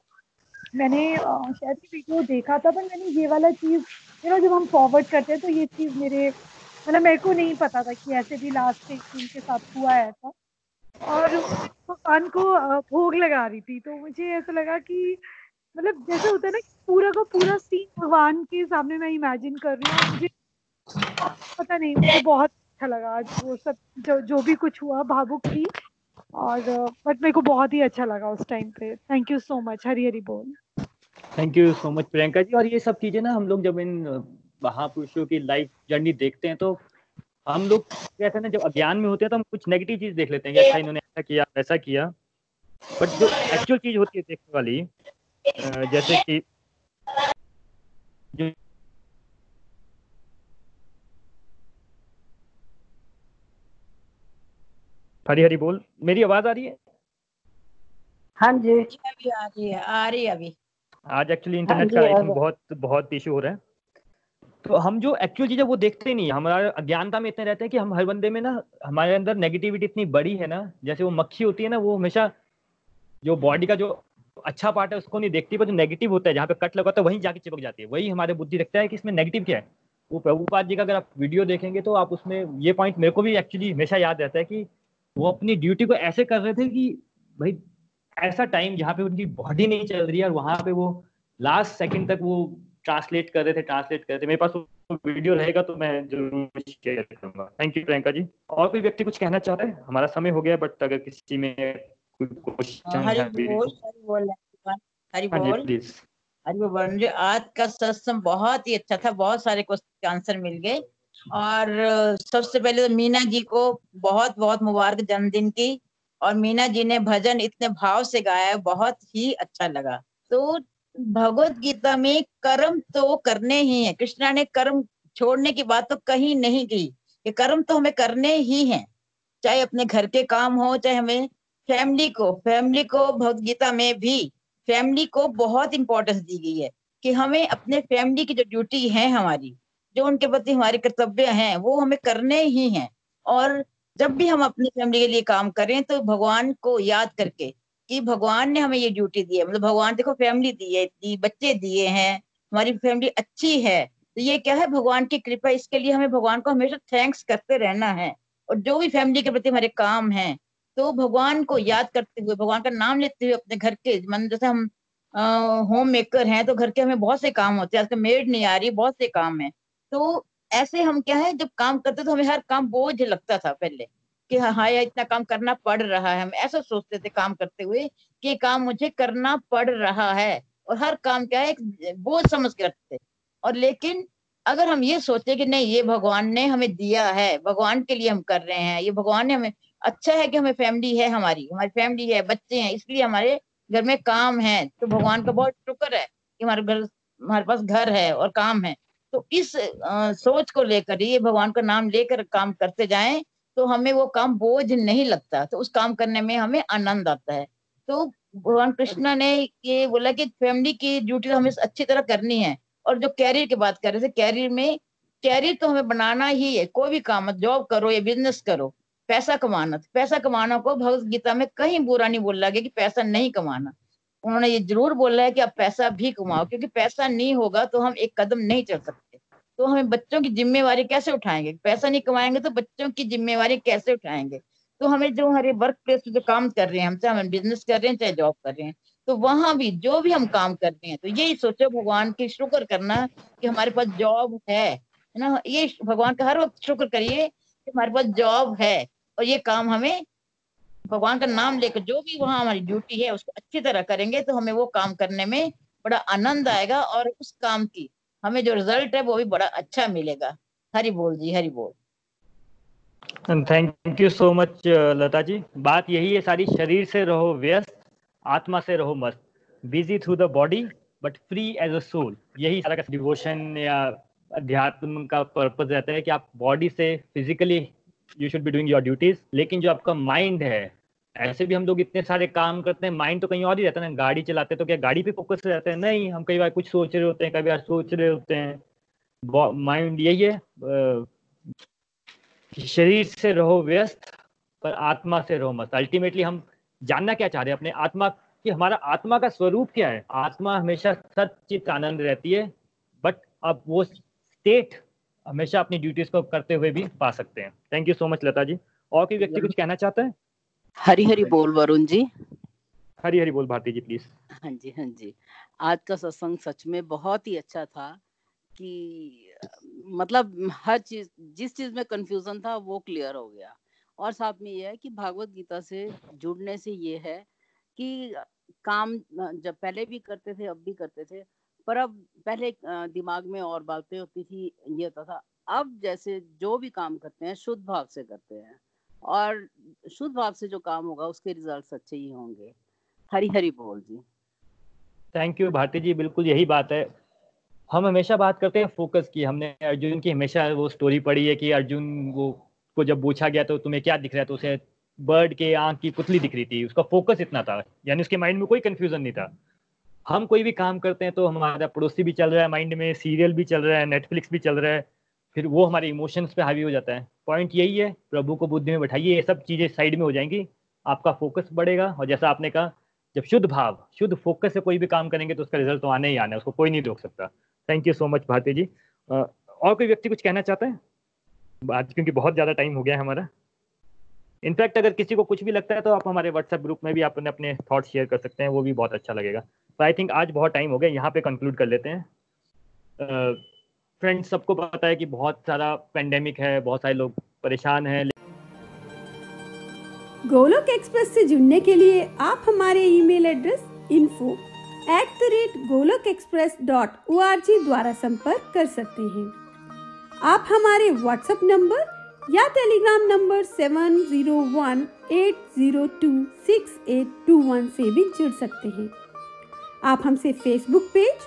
मैंने शायद ये वीडियो देखा था, पर मैंने ये वाला चीज़ यू नो जब हम फॉरवर्ड करते हैं तो ये चीज़ मेरे मतलब मेरे को नहीं पता था कि ऐसे भी लास्ट एक सीन के साथ हुआ है ऐसा। और भगवान को भोग लगा रही थी तो मुझे ऐसा लगा कि मतलब जैसे होता है ना पूरा का पूरा सीन भगवान के सामने मैं इमेजिन कर रही हूँ मुझे पता नहीं, मुझे बहुत अच्छा लगा आज वो सब, जो जो भी कुछ हुआ, भावुक थी। और बट मेरे को बहुत ही अच्छा लगा उस टाइम पे। Thank you so much Hari Hari बोल। Thank you so much Priyanka ji. और ये सब चीज़ें ना, हम लोग जब इन महापुरुषों की लाइफ जर्नी देखते हैं तो हम लोग कहते हैं ना, जब अज्ञान में होते हैं तो हम कुछ नेगेटिव चीज़ देख लेते हैं। अच्छा इन्होंने ऐसा किया, वैसा किया। बट जो एक्चुअल चीज़ होती है देखने वाली जैसे कि जो हरी हरी बोल। मेरी आवाज़ आ रही है? हाँ जी। अभी आ रही है आ रही है अभी। आज एक्चुअली हाँ इंटरनेट का आई थिंक बहुत बहुत इशू हो रहा है। तो हम जो एक्चुअल चीज़ें वो देखते नहीं है। हमारा अज्ञानता में इतने रहते हैं कि हम हर बंदे में ना हमारे अंदर नेगेटिविटी इतनी बड़ी है ना जैसे वो मक्खी होती है ना वो हमेशा जो बॉडी का जो अच्छा पार्ट है उसको नहीं देखती पर जो नेगेटिव होता है जहाँ पे कट लगा होता है वहीं जाके चिपक जाती है। वही हमारे बुद्धि रखता है कि इसमें नेगेटिव क्या है। वो प्रभुपाद जी का अगर आप वीडियो देखेंगे तो आप उसमें ये पॉइंट मेरे को भी एक्चुअली हमेशा याद रहता है कि वो अपनी ड्यूटी को ऐसे कर रहे थे कि भाई ऐसा टाइम जहाँ पे उनकी बॉडी नहीं चल रही है और वहाँ पे वो लास्ट सेकंड तक वो ट्रांसलेट कर रहे थे ट्रांसलेट कर रहे थे। मेरे पास वो वीडियो रहेगा तो मैं ज़रूर शेयर करूँगा। Thank you Priyanka ji. और कोई व्यक्ति कुछ कहना चाह रहे हैं? हमारा समय हो गया बट अगर किसी में कोई क्वेश्चन हरि बोल हाँ आज का सत्संग बहुत ही अच्छा था बहुत सारे क्वेश्चन के आंसर मिल गए। और सबसे पहले तो मीना जी को बहुत बहुत मुबारक जन्मदिन की और मीना जी ने भजन इतने भाव से गाया है, बहुत ही अच्छा लगा। तो भगवत गीता में कर्म तो करने ही है। कृष्णा ने कर्म छोड़ने की बात तो कहीं नहीं की कि कर्म तो हमें करने ही हैं। चाहे अपने घर के काम हो चाहे हमें फैमिली को फैमिली को भगवत गीता में भी फैमिली को बहुत इंपॉर्टेंस दी गई है कि हमें अपने फैमिली की जो ड्यूटी है हमारी जो उनके प्रति हमारे कर्तव्य हैं, वो हमें करने ही हैं। और जब भी हम अपनी फैमिली के लिए काम करें तो भगवान को याद करके कि भगवान ने हमें ये ड्यूटी दी है। मतलब भगवान देखो फैमिली दी है बच्चे दिए हैं, हमारी फैमिली अच्छी है। तो ये क्या है? भगवान की कृपा, इसके लिए हमें भगवान को हमेशा थैंक्स करते रहना है। और जो भी फैमिली के प्रति हमारे काम है तो भगवान को याद करते हुए, भगवान का नाम लेते हुए अपने घर के, मन जैसे हम होम मेकर हैं तो घर के हमें बहुत से काम होते हैं। आजकल मेड नहीं आ रही, बहुत से काम है। तो ऐसे हम क्या है, जब काम करते तो हमें हर काम बोझ लगता था पहले, कि हाँ हाँ यार इतना काम करना पड़ रहा है। हम ऐसा सोचते थे काम करते हुए कि ये काम मुझे करना पड़ रहा है और हर काम क्या है, एक बोझ समझ के रखते थे। और लेकिन अगर हम ये सोचे कि नहीं, ये भगवान ने हमें दिया है, भगवान के लिए हम कर रहे हैं, ये भगवान ने हमें अच्छा है कि हमें फैमिली है हमारी हमारी फैमिली है, बच्चे हैं, इसलिए हमारे घर में काम है तो भगवान का बहुत शुक्र है कि हमारे घर, हमारे पास घर है और काम है। तो इस अ, सोच को लेकर ये भगवान का नाम लेकर काम करते जाएँ तो हमें वो काम बोझ नहीं लगता। तो उस काम करने में हमें आनंद आता है। तो भगवान कृष्णा ने ये बोला कि फैमिली की ड्यूटी हमें अच्छी तरह करनी है। और जो कैरियर की बात कर रहे थे कैरियर में कैरियर तो हमें बनाना ही है। कोई भी काम जॉब करो या बिज़नेस करो पैसा कमाना। पैसा कमाना को भगवत गीता में कहीं बुरा नहीं बोला गया कि पैसा नहीं कमाना। उन्होंने ये ज़रूर बोला है कि आप पैसा भी कमाओ, क्योंकि पैसा नहीं होगा तो हम एक कदम नहीं चल सकते। तो हमें बच्चों की जिम्मेवारी कैसे उठाएँगे? पैसा नहीं कमाएँगे तो बच्चों की जिम्मेवारी कैसे उठाएँगे? तो हमें जो हमारे वर्क प्लेस पे जो काम कर रहे हैं, हम चाहे हम बिज़नेस कर रहे हैं, चाहे जॉब कर रहे हैं तो वहाँ भी जो भी हम काम कर रहे हैं तो यही सोचो भगवान की शुक्र करना कि हमारे पास जॉब है ना? ये भगवान का हर वक्त शुक्र करिए कि हमारे पास जॉब है और ये काम हमें भगवान का नाम लेकर जो भी वहाँ हमारी ड्यूटी है, उसको अच्छी तरह करेंगे तो हमें वो काम करने में बड़ा आनंद आएगा और उस काम की हमें जो रिज़ल्ट है, वो भी बड़ा अच्छा मिलेगा। हरि बोल जी, हरि बोल। Thank you so much Lata ji. बात यही है, सारी शरीर से रहो व्यस्त, आत्मा से रहो मस्त। Busy through the body but free as a soul यही सारा का डिवोशन या अध्यात्म का पर्पज रहता है कि आप बॉडी से physically you should be doing your duties लेकिन जो आपका माइंड है ऐसे भी हम लोग इतने सारे काम करते हैं माइंड तो कहीं और ही रहता है ना गाड़ी चलाते हैं तो क्या गाड़ी पे फोकस रहते हैं? नहीं हम कई बार कुछ सोच रहे होते हैं कई बार सोच रहे होते हैं। माइंड यही है शरीर से रहो व्यस्त पर आत्मा से रहो मत अल्टीमेटली हम जानना क्या चाह रहे हैं अपने आत्मा कि हमारा आत्मा का स्वरूप क्या है? आत्मा हमेशा सचित आनंद रहती है बट अब वो स्टेट हमेशा अपनी ड्यूटीज़ को करते हुए भी पा सकते हैं। Thank you so much Lata ji. और कोई व्यक्ति कुछ कहना चाहता है? हरी हरी बोल वरुण जी। हरी हरी बोल भारती जी प्लीज़ हाँ जी हाँ जी। आज का सत्संग सच में बहुत ही अच्छा था कि मतलब हर चीज़ जिस चीज़ में कंफ्यूजन था वो क्लियर हो गया। और साथ में ये है कि भागवत गीता से जुड़ने से ये है कि काम जब पहले भी करते थे अब भी करते थे पर अब पहले दिमाग में और बातें होती थी ये होता था। अब जैसे जो भी काम करते हैं शुद्ध भाव से करते हैं। और शुद्ध भाव से जो काम होगा, उसके रिज़ल्ट अच्छे ही होंगे। हरी हरी बोल जी। थैंक यू भारती जी, बिल्कुल यही बात है। हम हमेशा बात करते हैं फोकस की। हमने अर्जुन की हमेशा वो स्टोरी पढ़ी है कि अर्जुन वो, को जब पूछा गया तो तुम्हें क्या दिख रहा है तो उसे बर्ड के आँख की पुतली दिख रही थी। उसका फोकस इतना था, यानी उसके माइंड में कोई कंफ्यूजन नहीं था। हम कोई भी काम करते हैं तो हमारा पड़ोसी भी चल रहा है माइंड में सीरियल भी चल रहा है नेटफ्लिक्स भी चल रहा है। फिर वो हमारे इमोशंस पे हावी हो जाता है। पॉइंट यही है, प्रभु को बुद्धि में बैठाइए, ये सब चीज़ें साइड में हो जाएँगी, आपका फोकस बढ़ेगा। और जैसा आपने कहा, जब शुद्ध भाव, शुद्ध फोकस से कोई भी काम करेंगे तो उसका रिज़ल्ट तो आने ही आना है, उसको कोई नहीं रोक सकता। Thank you so much Bharati ji. और कोई व्यक्ति कुछ कहना चाहता है? आज क्योंकि बहुत ज़्यादा टाइम हो गया है हमारा। इनफैक्ट अगर किसी को कुछ भी लगता है तो आप हमारे व्हाट्सएप ग्रुप में भी अपने अपने थॉट शेयर कर सकते हैं, वो भी बहुत अच्छा लगेगा। तो आई थिंक आज बहुत टाइम हो गया, यहाँ पे कंक्लूड कर लेते हैं। फ्रेंड्स सबको पता है कि बहुत सारा पेंडेमिक है, बहुत सारे लोग परेशान हैं गोलोक एक्सप्रेस से जुड़ने के लिए आप हमारे email address info at the rate Golok express dot O द्वारा संपर्क कर सकते हैं। आप हमारे व्हाट्सएप नंबर या Telegram number seven zero one eight zero two six eight two one से भी जुड़ सकते हैं। आप हमसे फेसबुक पेज